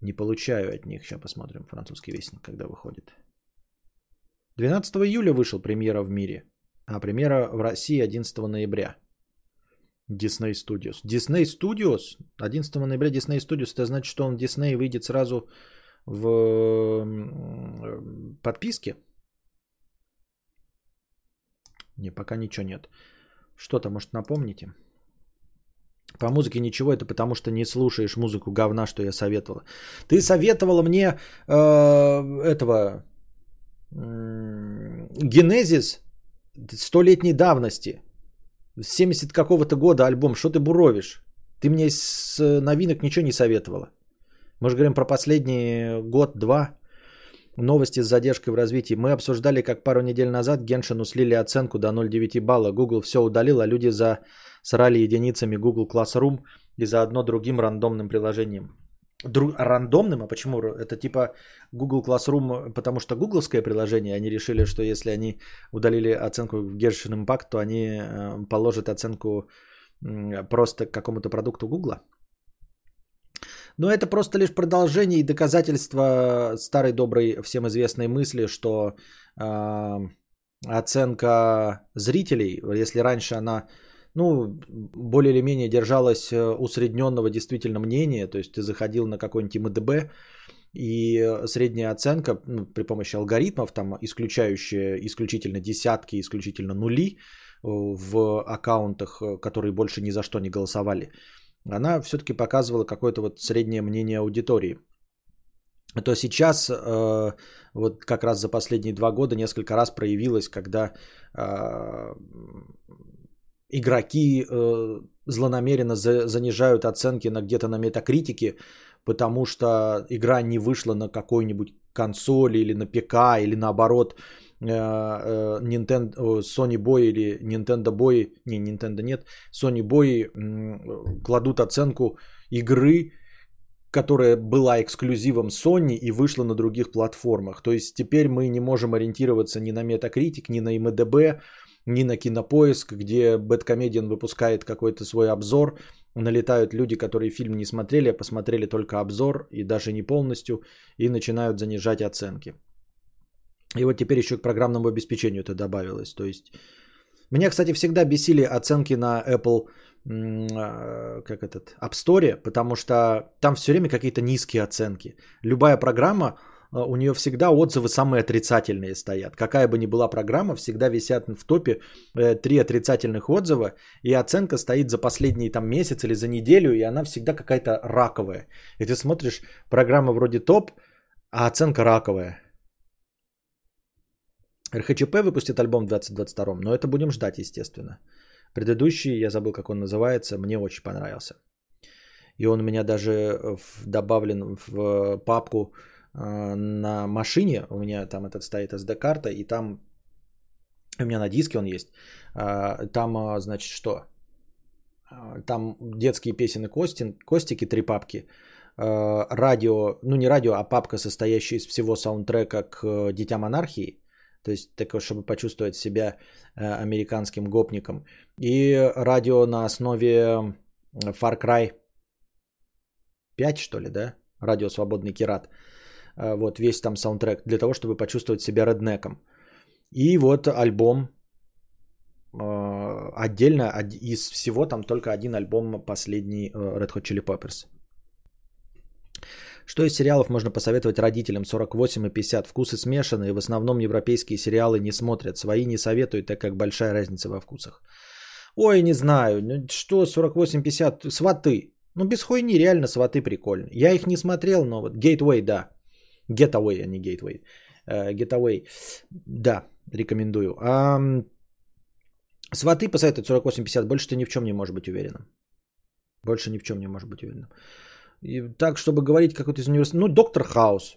Speaker 1: не получаю от них. Сейчас посмотрим французский вестник, когда выходит. 12 июля вышел премьера в мире, а премьера в России 11 ноября. Disney Studios. Disney Studios? 11 ноября Disney Studios. Это значит, что он Disney выйдет сразу в подписке? Не, пока ничего нет. Что-то, может, напомните? По музыке ничего, это потому что не слушаешь музыку говна, что я советовала. Ты советовала мне э, этого Генезис столетней давности. 70 какого-то года альбом. Что ты буровишь? Ты мне с новинок ничего не советовала. Мы же говорим про последний год-два. Новости с задержкой в развитии. Мы обсуждали, как пару недель назад Геншину слили оценку до 0,9 балла. Google все удалил, а люди засрали единицами Google Classroom и заодно другим рандомным приложением дру- рандомным, а почему? Это типа Google Classroom, потому что гугловское приложение, они решили, что если они удалили оценку в Genshin Impact, то они э, положат оценку просто какому-то продукту Google. Но это просто лишь продолжение и доказательство старой доброй всем известной мысли, что э, оценка зрителей, если раньше она ну, более или менее держалось э, усредненного действительно мнения, то есть ты заходил на какой-нибудь МДБ, и э, средняя оценка ну, при помощи алгоритмов, там исключающие исключительно десятки, исключительно нули э, в аккаунтах, которые больше ни за что не голосовали, она все-таки показывала какое-то вот среднее мнение аудитории. То сейчас, вот как раз за последние два года несколько раз проявилось, когда игроки э, злонамеренно за, занижают оценки на где-то на метакритике, потому что игра не вышла на какой-нибудь консоли или на ПК, или наоборот э, э, Nintendo, Sony Boy или Nintendo Boy, не, Nintendo нет, Sony Boy э, кладут оценку игры которая была эксклюзивом Sony и вышла на других платформах. То есть теперь мы не можем ориентироваться ни на Metacritic, ни на IMDb, ни на Кинопоиск, где Бэткомедиан выпускает какой-то свой обзор. Налетают люди, которые фильм не смотрели, а посмотрели только обзор и даже не полностью, и начинают занижать оценки. И вот теперь еще к программному обеспечению это добавилось. То есть меня, кстати, всегда бесили оценки на Apple а, как этот, App Store, потому что там все время какие-то низкие оценки. Любая программа, а, у нее всегда отзывы самые отрицательные стоят. Какая бы ни была программа, всегда висят в топе э, три отрицательных отзыва, и оценка стоит за последний там месяц или за неделю, и она всегда какая-то раковая. И ты смотришь, программа вроде топ, а оценка раковая. РХЧП выпустит альбом в 2022, но это будем ждать, естественно. Предыдущий, я забыл, как он называется, мне очень понравился. И он у меня даже добавлен в папку а, на машине. У меня там этот стоит SD-карта, и там у меня на диске он есть. А, там, а, значит, что? Там детские песенные Костин, Костики, три папки. Радио, ну не радио, а папка, состоящая из всего саундтрека к Дитя монархии. То есть, такое, чтобы почувствовать себя э, американским гопником. И радио на основе Far Cry 5, что ли, да? Радио Свободный Кират. Э, вот весь там саундтрек для того, чтобы почувствовать себя реднеком. И вот альбом э, отдельно из всего там только один альбом последний Red Hot Chili Peppers. Что из сериалов можно посоветовать родителям 48 и 50? Вкусы смешанные, в основном европейские сериалы не смотрят, свои не советуют, так как большая разница во вкусах. Ой, не знаю, ну что 48-50, сваты. Ну без хуйни, реально сваты прикольные. Я их не смотрел, но вот Gateway, да. Getaway, а не Gateway. Uh, да, рекомендую. Um, сваты посоветуют 48-50, больше ты ни в чем не можешь быть уверенным. Больше ни в чем не можешь быть уверенным. И так, чтобы говорить какой-то из университета. Ну, Доктор Хаус.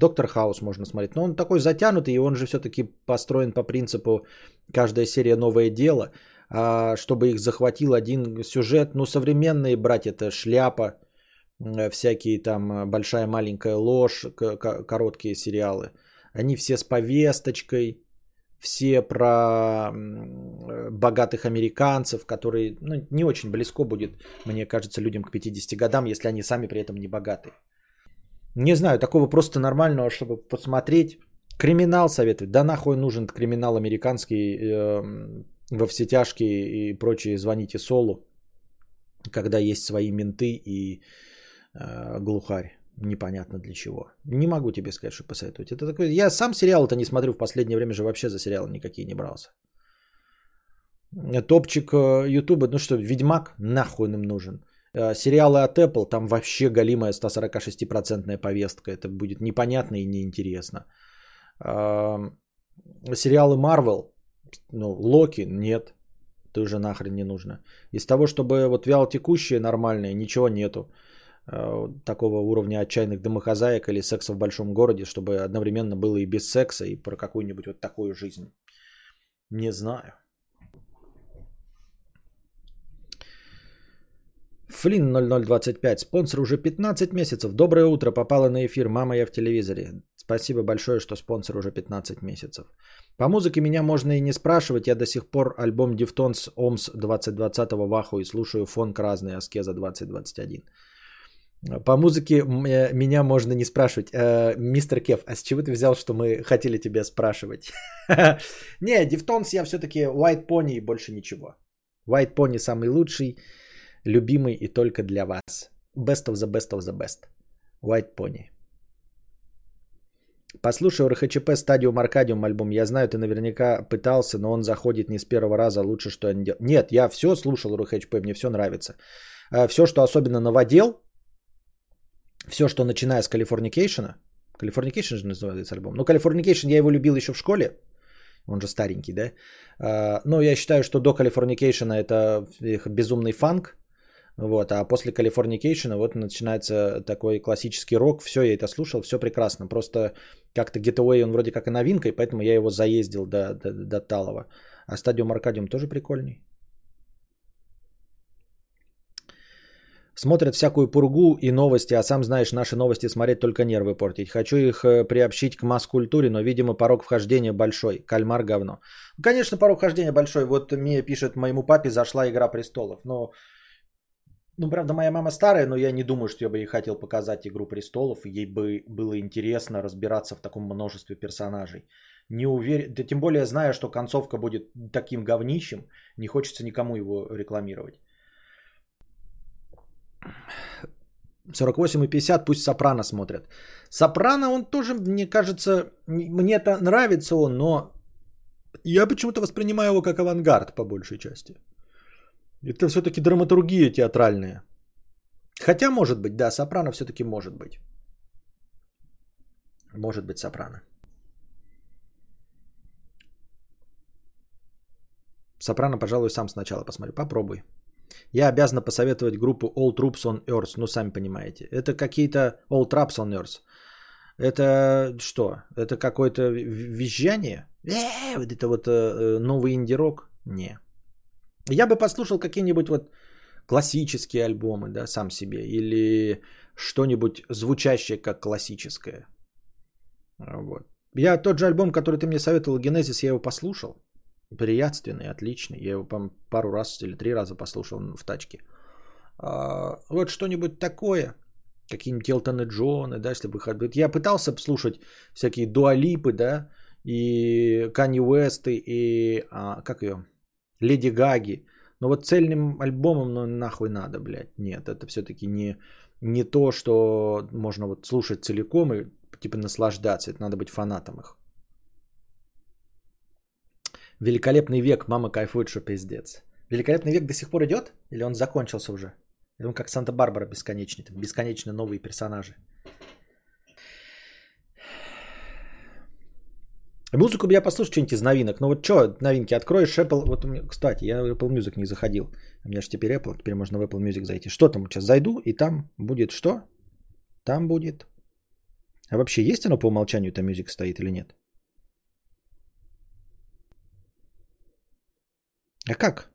Speaker 1: Доктор Хаус можно смотреть. Но он такой затянутый, и он же все-таки построен по принципу каждая серия новое дело. А чтобы их захватил один сюжет, ну, современные брать это шляпа, э, всякие там э, большая маленькая ложь, короткие сериалы. Они все с повесточкой, все про богатых американцев, которые ну, не очень близко будет, мне кажется, людям к 50 годам, если они сами при этом не богаты. Не знаю, такого просто нормального, чтобы посмотреть. Криминал советует. Да нахуй нужен криминал американский э, во все тяжкие и прочие. Звоните Солу, когда есть свои менты и э, глухарь непонятно для чего. Не могу тебе сказать, что посоветовать. Это такой... Я сам сериал-то не смотрю, в последнее время же вообще за сериалы никакие не брался. Топчик э, Ютуба, ну что, Ведьмак нахуй им нужен. Э, сериалы от Apple, там вообще галимая 146% повестка. Это будет непонятно и неинтересно. Сериалы Marvel, ну, Локи, нет. Ты уже нахрен не нужно. Из того, чтобы вот вяло текущее нормальное, ничего нету. Э, такого уровня отчаянных домохозяек или секса в большом городе, чтобы одновременно было и без секса, и про какую-нибудь вот такую жизнь. Не знаю. Флин 0025, спонсор уже 15 месяцев. Доброе утро, попала на эфир, мама я в телевизоре. Спасибо большое, что спонсор уже 15 месяцев. По музыке меня можно и не спрашивать, я до сих пор альбом Deftones Ohms 2020 в ахуе слушаю фонк разный Аскеза 2021. По музыке э, меня можно не спрашивать. Э, мистер Кев, а с чего ты взял, что мы хотели тебя спрашивать? *laughs* Не, Deftones я все-таки White Pony и больше ничего. White Pony самый лучший, любимый и только для вас. Best of the best of the best. White Pony. Послушай РХЧП Стадиум Аркадиум альбом. Я знаю, ты наверняка пытался, но он заходит не с первого раза. Лучше, что они делают. Нет, я все слушал РХЧП, мне все нравится. Э, все, что особенно новодел, все, что начиная с Californication, Californication же называется альбом. Ну, Californication я его любил еще в школе. Он же старенький, да? А, но я считаю, что до Californication это безумный фанк. Вот, а после Californication вот начинается такой классический рок. Все, я это слушал, все прекрасно. Просто как-то Getaway он вроде как и новинкой, поэтому я его заездил до, до, до Талова. А Стадиум Аркадиум тоже прикольный. Смотрят всякую пургу и новости, а сам знаешь, наши новости смотреть только нервы портить. Хочу их э, приобщить к масс-культуре, но, видимо, порог вхождения большой. Кальмар говно. Конечно, порог вхождения большой. Вот Мия пишет, моему папе зашла «Игра престолов». Но, ну, правда, моя мама старая, но я не думаю, что я бы ей хотел показать «Игру престолов». Ей бы было интересно разбираться в таком множестве персонажей. Не уверен, да тем более зная, что концовка будет таким говнищем, не хочется никому его рекламировать. 48 и 50 пусть Сопрано смотрят. Сопрано, он тоже, мне кажется, мне это нравится он, но я почему-то воспринимаю его как авангард по большей части. Это все-таки драматургия театральная. Хотя, может быть, да, Сопрано все-таки может быть. Может быть, Сопрано. Сопрано, пожалуй, сам сначала посмотрю. Попробуй. Я обязана посоветовать группу All Troops on Earth. Ну, сами понимаете. Это какие-то All Traps on Earth. Это что? Это какое-то визжание? Э, вот это вот э, новый инди-рок? Не. Я бы послушал какие-нибудь вот классические альбомы, да, сам себе. Или что-нибудь звучащее как классическое. Вот. Я тот же альбом, который ты мне советовал, Генезис, я его послушал. Приятственный, отличный. Я его, пару раз или три раза послушал в тачке. А, вот что-нибудь такое. Какие-нибудь Элтоны Джоны, да, если бы Я пытался слушать всякие Дуалипы, да, и Канни Уэсты, и, а, как ее, Леди Гаги. Но вот цельным альбомом, ну, нахуй надо, блядь. Нет, это все-таки не, не то, что можно вот слушать целиком и, типа, наслаждаться. Это надо быть фанатом их. Великолепный век, мама кайфует, что пиздец. Великолепный век до сих пор идет? Или он закончился уже? Или он как Санта-Барбара бесконечный? Там бесконечно новые персонажи. Музыку бы я послушал что-нибудь из новинок. Ну вот что, новинки, откроешь Apple. Вот у меня, кстати, я в Apple Music не заходил. У меня же теперь Apple, теперь можно в Apple Music зайти. Что там сейчас зайду, и там будет что? Там будет. А вообще есть оно по умолчанию, там Music стоит или нет? А как?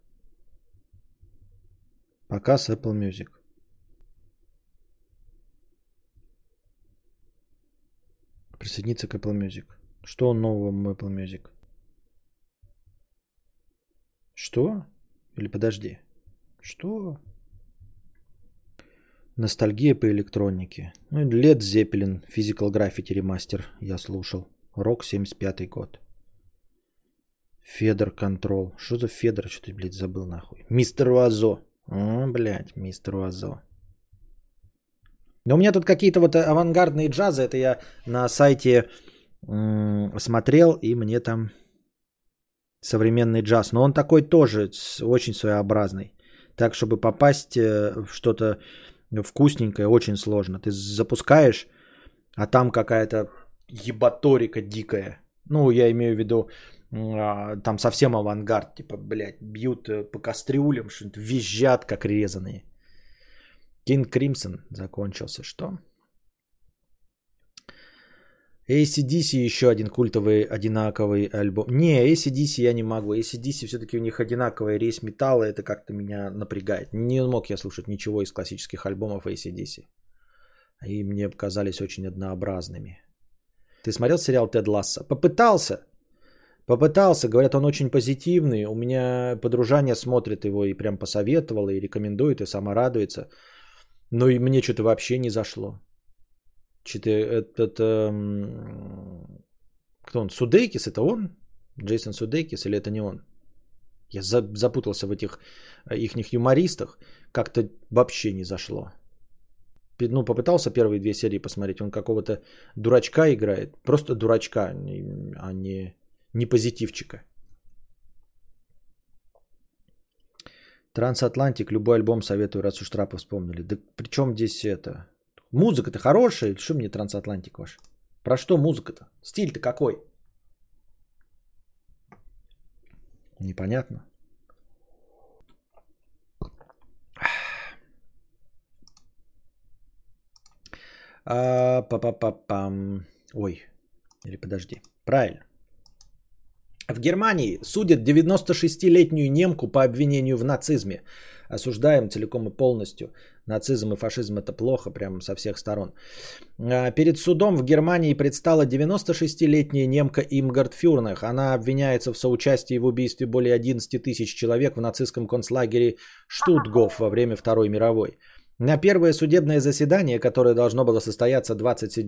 Speaker 1: Показ Apple Music. Присоединиться к Apple Music. Что нового в Apple Music? Что? Или подожди. Что? Ностальгия по электронике. Ну, Led Zeppelin, Physical Graffiti ремастер я слушал. Рок 75 год. Федор Контрол. Что за Федор? Что ты, блядь, забыл нахуй? Мистер Уазо. О, блядь, мистер Уазо. Но у меня тут какие-то вот авангардные джазы. Это я на сайте смотрел, и мне там современный джаз. Но он такой тоже очень своеобразный. Так, чтобы попасть э, в что-то вкусненькое, очень сложно. Ты запускаешь, а там какая-то ебаторика дикая. Ну, я имею в виду а, там совсем авангард, типа, блядь, бьют э, по кастрюлям, что-нибудь визжат, как резаные. Кинг Кримсон закончился, что? ACDC еще один культовый одинаковый альбом. Не, ACDC я не могу. ACDC все-таки у них одинаковая рейс металла, это как-то меня напрягает. Не мог я слушать ничего из классических альбомов ACDC. И мне показались очень однообразными. Ты смотрел сериал Тед Ласса? Попытался, Попытался, говорят, он очень позитивный. У меня подружание смотрит его и прям посоветовала, и рекомендует, и сама радуется. Но и мне что-то вообще не зашло. Что-то этот... Эм... Кто он? Судейкис, это он? Джейсон Судейкис или это не он? Я запутался в этих их юмористах. Как-то вообще не зашло. Ну, попытался первые две серии посмотреть. Он какого-то дурачка играет. Просто дурачка, а не не позитивчика. Трансатлантик, любой альбом советую, раз уж трапы вспомнили. Да при чем здесь это? Музыка-то хорошая, что мне трансатлантик ваш? Про что музыка-то? Стиль-то какой? Непонятно. А, па па па пам Ой, или подожди. Правильно. В Германии судят 96-летнюю немку по обвинению в нацизме. Осуждаем целиком и полностью. Нацизм и фашизм это плохо, прям со всех сторон. А, перед судом в Германии предстала 96-летняя немка Имгард Фюрнах. Она обвиняется в соучастии в убийстве более 11 тысяч человек в нацистском концлагере Штутгоф во время Второй мировой. На первое судебное заседание, которое должно было состояться 27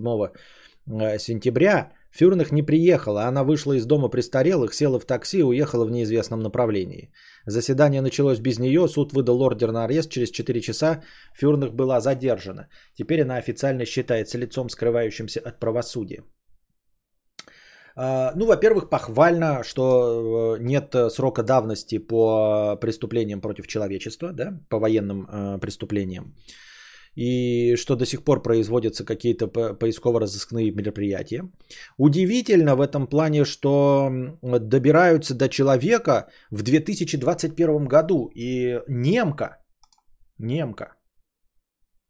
Speaker 1: э, сентября, Фюрнах не приехала. Она вышла из дома престарелых, села в такси и уехала в неизвестном направлении. Заседание началось без нее, суд выдал ордер на арест. Через 4 часа Фюрнах была задержана. Теперь она официально считается лицом, скрывающимся от правосудия. А, ну, во-первых, похвально, что э, нет срока давности по преступлениям против человечества, да, по военным э, преступлениям. И что до сих пор производятся какие-то поисково-розыскные мероприятия. Удивительно в этом плане, что добираются до человека в 2021 году. И немка, немка,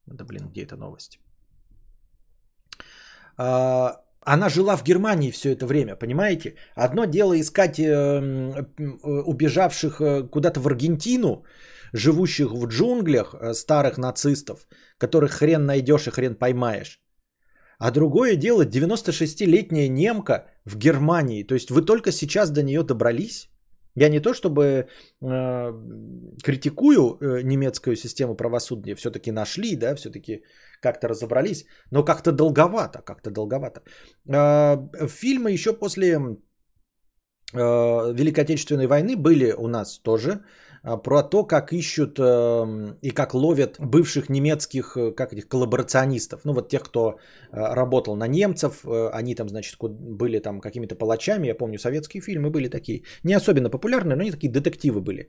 Speaker 1: да блин, где эта новость? Она жила в Германии все это время, понимаете? Одно дело искать э, э, убежавших э, куда-то в Аргентину, живущих в джунглях старых нацистов, которых хрен найдешь и хрен поймаешь. А другое дело 96-летняя немка в Германии. То есть вы только сейчас до нее добрались? Я не то чтобы э, критикую э, немецкую систему правосудия, все-таки нашли, да, все-таки как-то разобрались, но как-то долговато, как-то долговато. Э, фильмы еще после э, Великой Отечественной войны были у нас тоже про то, как ищут эм, и как ловят бывших немецких, э, как этих коллаборационистов, ну вот тех, кто э, работал на немцев, э, они там, значит, были там какими-то палачами, я помню, советские фильмы были такие, не особенно популярные, но они такие детективы были.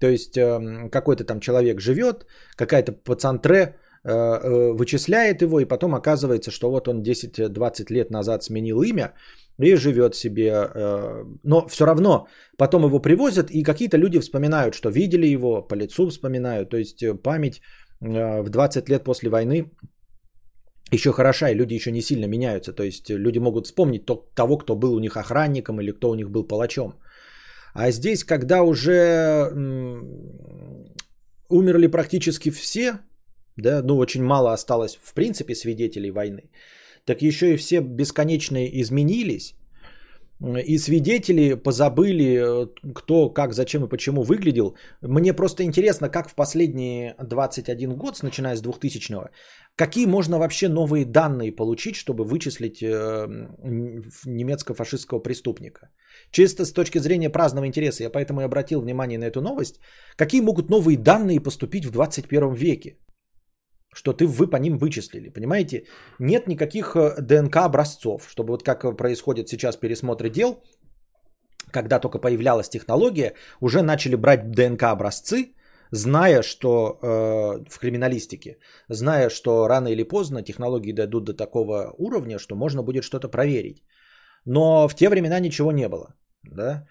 Speaker 1: То есть эм, какой-то там человек живет, какая-то пацантре вычисляет его, и потом оказывается, что вот он 10-20 лет назад сменил имя, и живет себе. Э, но все равно потом его привозят, и какие-то люди вспоминают, что видели его, по лицу вспоминают. То есть э, память э, в 20 лет после войны еще хороша, и люди еще не сильно меняются. То есть люди могут вспомнить того, кто был у них охранником или кто у них был палачом. А здесь, когда уже умерли практически все, да, ну очень мало осталось в принципе свидетелей войны, так еще и все бесконечно изменились. И свидетели позабыли, э, кто, как, зачем и почему выглядел. Мне просто интересно, как в последние 21 год, начиная с 2000-го, какие можно вообще новые данные получить, чтобы вычислить э, немецко-фашистского преступника. Чисто с точки зрения праздного интереса, я поэтому и обратил внимание на эту новость. Какие могут новые данные поступить в 21 веке? Что ты, вы по ним вычислили, понимаете? Нет никаких э, ДНК образцов, чтобы вот как происходит сейчас пересмотры дел, когда только появлялась технология, уже начали брать ДНК образцы, зная, что э, в криминалистике, зная, что рано или поздно технологии дойдут до такого уровня, что можно будет что-то проверить. Но в те времена ничего не было. Да?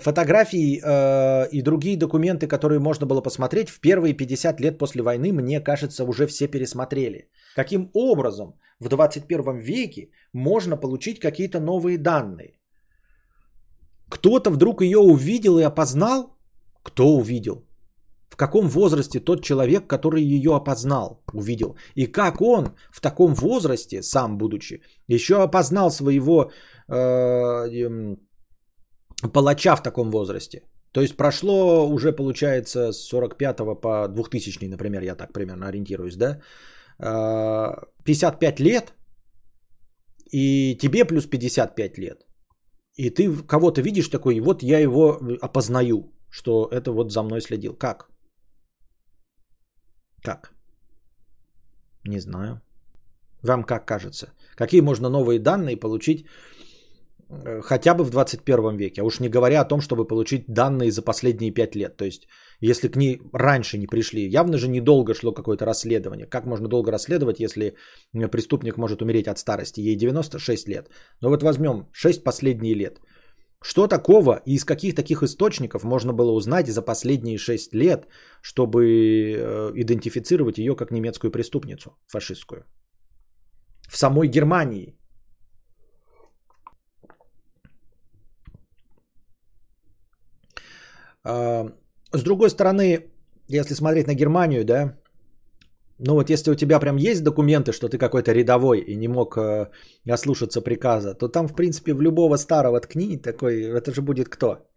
Speaker 1: Фотографии э, и другие документы, которые можно было посмотреть в первые 50 лет после войны, мне кажется, уже все пересмотрели. Каким образом в 21 веке можно получить какие-то новые данные? Кто-то вдруг ее увидел и опознал? Кто увидел? В каком возрасте тот человек, который ее опознал, увидел? И как он в таком возрасте, сам будучи, еще опознал своего э, палача в таком возрасте. То есть прошло уже, получается, с 45 по 2000, например, я так примерно ориентируюсь, да? 55 а, лет, и тебе плюс 55 лет. И ты кого-то видишь такой, и вот я его опознаю, что это вот за мной следил. Как? Как? Не знаю. Вам как кажется? Какие можно новые данные получить хотя бы в 21 веке. А уж не говоря о том, чтобы получить данные за последние 5 лет. То есть, если к ней раньше не пришли, явно же недолго шло какое-то расследование. Как можно долго расследовать, если преступник может умереть от старости? Ей 96 лет. Но вот возьмем 6 последние лет. Что такого и из каких таких источников можно было узнать за последние 6 лет, чтобы э, идентифицировать ее как немецкую преступницу фашистскую? В самой Германии с другой стороны, если смотреть на Германию, да, ну вот если у тебя прям есть документы, что ты какой-то рядовой и не мог э, ослушаться приказа, то там, в принципе, в любого старого ткни такой, это же будет кто?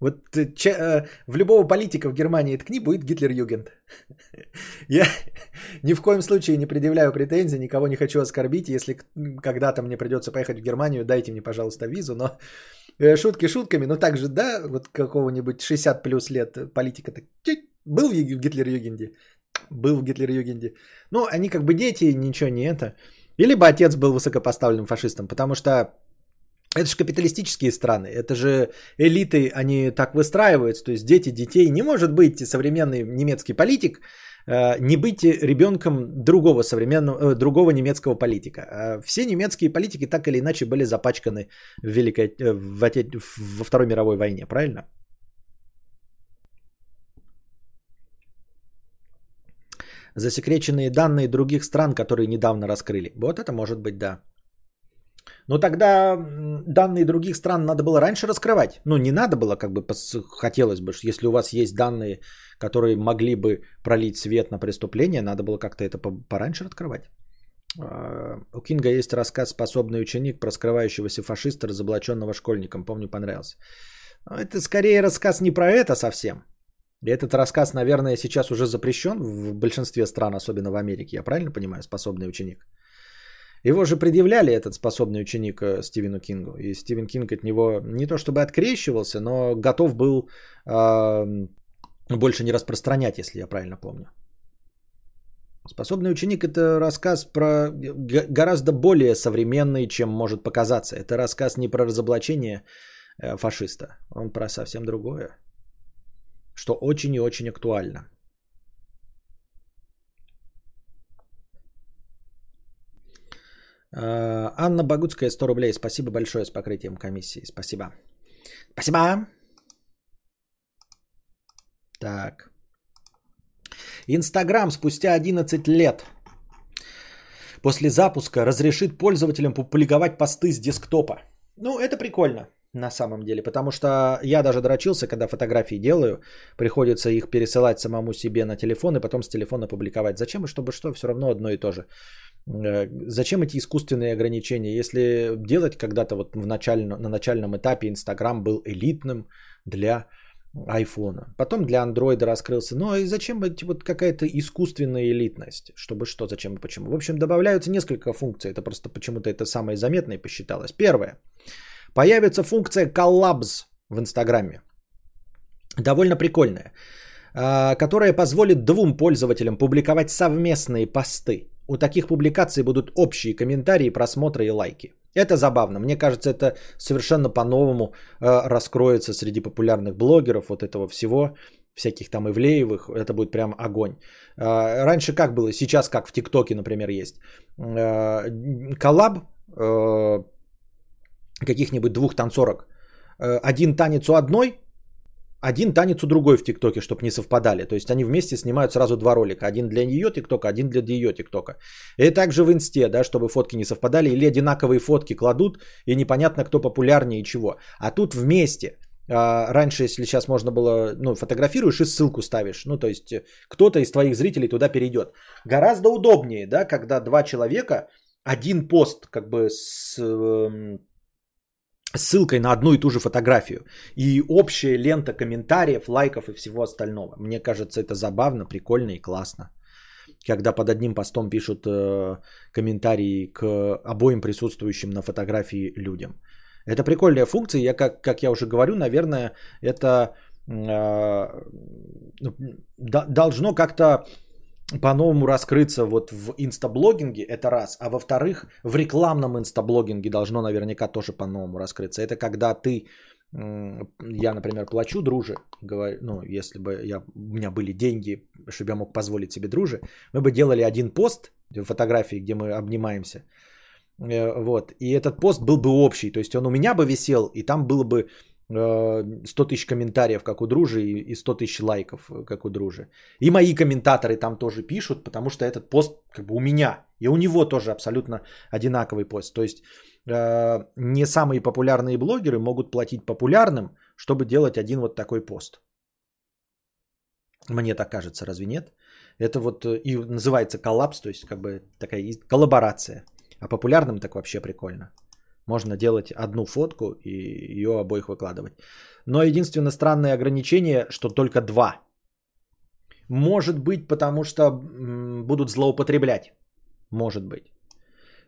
Speaker 1: Вот че, э, в любого политика в Германии ткни будет Гитлер-Югент. Я ни в коем случае не предъявляю претензий, никого не хочу оскорбить. Если когда-то мне придется поехать в Германию, дайте мне, пожалуйста, визу. Но э, шутки шутками, но также, да, вот какого-нибудь 60 плюс лет политика-то был в Гитлер-Югенде? Был в Гитлер-Югенде. Ну, они как бы дети, ничего не это. Или бы отец был высокопоставленным фашистом, потому что это же капиталистические страны, это же элиты, они так выстраиваются, то есть дети детей. Не может быть современный немецкий политик э, не быть ребенком другого современного, э, другого немецкого политика. А все немецкие политики так или иначе были запачканы в Великой, э, в, во Второй мировой войне, правильно? засекреченные данные других стран, которые недавно раскрыли. Вот это может быть да. Но тогда данные других стран надо было раньше раскрывать. Ну, не надо было, как бы хотелось бы, если у вас есть данные, которые могли бы пролить свет на преступление, надо было как-то это пораньше открывать. А, у Кинга есть рассказ «Способный ученик» про скрывающегося фашиста, разоблаченного школьником. Помню, понравился. Это скорее рассказ не про это совсем. Этот рассказ, наверное, сейчас уже запрещен в большинстве стран, особенно в Америке. Я правильно понимаю, способный ученик? Его же предъявляли этот способный ученик э, Стивену Кингу. И Стивен Кинг от него не то чтобы открещивался, но готов был э, больше не распространять, если я правильно помню. Способный ученик это рассказ про гораздо более современный, чем может показаться. Это рассказ не про разоблачение э, фашиста, он про совсем другое что очень и очень актуально. Анна Багутская, 100 рублей. Спасибо большое с покрытием комиссии. Спасибо. Спасибо. Так. Инстаграм спустя 11 лет после запуска разрешит пользователям публиковать посты с десктопа. Ну, это прикольно на самом деле. Потому что я даже дрочился, когда фотографии делаю, приходится их пересылать самому себе на телефон и потом с телефона публиковать. Зачем и чтобы что, все равно одно и то же. Э, зачем эти искусственные ограничения? Если делать когда-то вот в начально, на начальном этапе Инстаграм был элитным для айфона. Потом для андроида раскрылся. Ну и зачем вот какая-то искусственная элитность? Чтобы что, зачем и почему? В общем, добавляются несколько функций. Это просто почему-то это самое заметное посчиталось. Первое. Появится функция коллапс в Инстаграме. Довольно прикольная. А, которая позволит двум пользователям публиковать совместные посты. У таких публикаций будут общие комментарии, просмотры и лайки. Это забавно. Мне кажется, это совершенно по-новому э, раскроется среди популярных блогеров, вот этого всего, всяких там Ивлеевых. Это будет прям огонь. Э, раньше как было? Сейчас как в ТикТоке, например, есть. Коллаб каких-нибудь двух танцорок. Э, один танец у одной, один танец у другой в ТикТоке, чтобы не совпадали. То есть они вместе снимают сразу два ролика. Один для ее ТикТока, один для ее ТикТока. И также в Инсте, да, чтобы фотки не совпадали. Или одинаковые фотки кладут, и непонятно, кто популярнее и чего. А тут вместе. А, раньше, если сейчас можно было, ну, фотографируешь и ссылку ставишь. Ну, то есть кто-то из твоих зрителей туда перейдет. Гораздо удобнее, да, когда два человека, один пост как бы с эм, ссылкой на одну и ту же фотографию. И общая лента комментариев, лайков и всего остального. Мне кажется, это забавно, прикольно и классно. Когда под одним постом пишут э, комментарии к обоим присутствующим на фотографии людям. Это прикольная функция. Я, как, как я уже говорю, наверное, это э, должно как-то по-новому раскрыться вот в инстаблогинге, это раз. А во-вторых, в рекламном инстаблогинге должно наверняка тоже по-новому раскрыться. Это когда ты, я, например, плачу друже, говорю, ну, если бы я, у меня были деньги, чтобы я мог позволить себе друже, мы бы делали один пост, фотографии, где мы обнимаемся, э, вот, и этот пост был бы общий, то есть он у меня бы висел, и там было бы 100 э, тысяч комментариев, как у Дружи, и 100 тысяч лайков, э, как у Дружи. И мои комментаторы там тоже пишут, потому что этот пост как бы у меня. И у него тоже абсолютно одинаковый пост. То есть не самые популярные блогеры могут платить популярным, чтобы делать один вот такой пост. Мне так кажется, разве нет? Это вот э, и называется коллапс, то есть как бы такая коллаборация. А популярным так вообще прикольно. Можно делать одну фотку и ее обоих выкладывать. Но единственное странное ограничение, что только два. Может быть, потому что будут злоупотреблять. Может быть.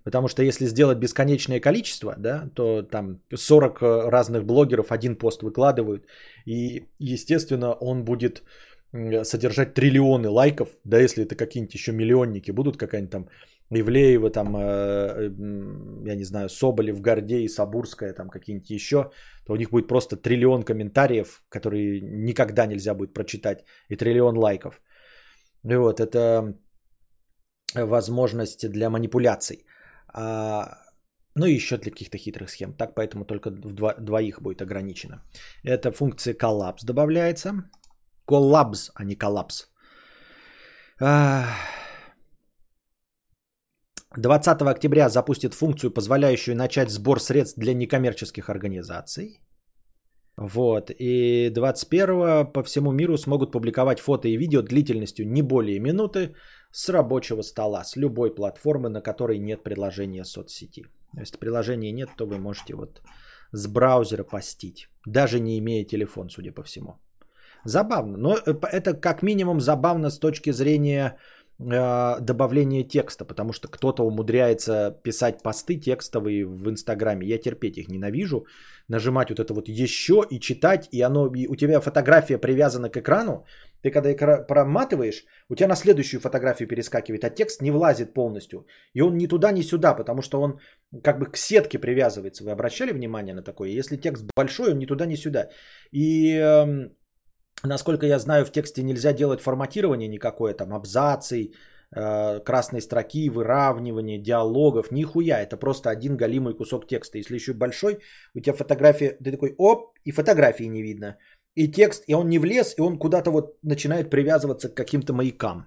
Speaker 1: Потому что если сделать бесконечное количество, да, то там 40 э, разных блогеров один пост выкладывают. И, естественно, он будет содержать триллионы лайков, да, если это какие-нибудь еще миллионники будут, какая-нибудь там Ивлеева, там, э, я не знаю, Соболев, Гордей, Сабурская, там какие-нибудь еще, то у них будет просто триллион комментариев, которые никогда нельзя будет прочитать, и триллион лайков. И вот, это возможность для манипуляций. А, ну и еще для каких-то хитрых схем. Так поэтому только в два, двоих будет ограничено. Это функция коллапс добавляется. Коллапс, а не коллапс. 20 октября запустит функцию, позволяющую начать сбор средств для некоммерческих организаций. Вот. И 21 по всему миру смогут публиковать фото и видео длительностью не более минуты с рабочего стола, с любой платформы, на которой нет приложения соцсети. Если приложения нет, то вы можете вот с браузера постить, даже не имея телефон, судя по всему. Забавно, но это как минимум забавно с точки зрения э, добавления текста, потому что кто-то умудряется писать посты текстовые в Инстаграме. Я терпеть их ненавижу. Нажимать вот это вот еще и читать, и оно и у тебя фотография привязана к экрану. Ты когда экра- проматываешь, у тебя на следующую фотографию перескакивает, а текст не влазит полностью. И он ни туда, ни сюда, потому что он как бы к сетке привязывается. Вы обращали внимание на такое? Если текст большой, он ни туда, ни сюда. И э, Насколько я знаю, в тексте нельзя делать форматирование никакое, там абзацы, э, красной строки, выравнивание, диалогов, нихуя, это просто один галимый кусок текста. Если еще большой, у тебя фотография, ты такой, оп, и фотографии не видно. И текст, и он не влез, и он куда-то вот начинает привязываться к каким-то маякам.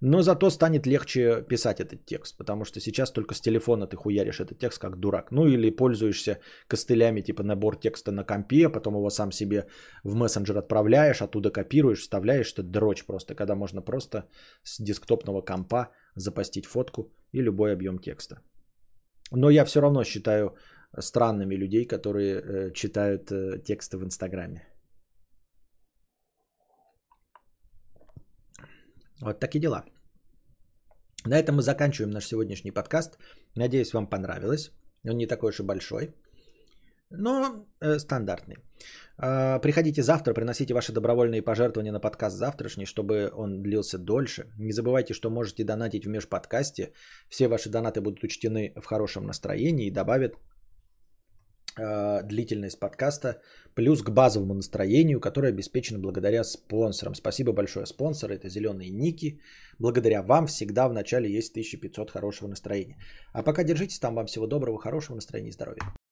Speaker 1: Но зато станет легче писать этот текст, потому что сейчас только с телефона ты хуяришь этот текст как дурак. Ну или пользуешься костылями типа набор текста на компе, потом его сам себе в мессенджер отправляешь, оттуда копируешь, вставляешь, это дрочь просто, когда можно просто с десктопного компа запостить фотку и любой объем текста. Но я все равно считаю странными людей, которые э, читают э, тексты в Инстаграме. Вот такие дела. На этом мы заканчиваем наш сегодняшний подкаст. Надеюсь, вам понравилось. Он не такой уж и большой, но э, стандартный. Э, приходите завтра, приносите ваши добровольные пожертвования на подкаст завтрашний, чтобы он длился дольше. Не забывайте, что можете донатить в межподкасте. Все ваши донаты будут учтены в хорошем настроении и добавят длительность подкаста, плюс к базовому настроению, которое обеспечено благодаря спонсорам. Спасибо большое, спонсоры. Это зеленые ники. Благодаря вам всегда в начале есть 1500 хорошего настроения. А пока держитесь там. Вам всего доброго, хорошего настроения и здоровья.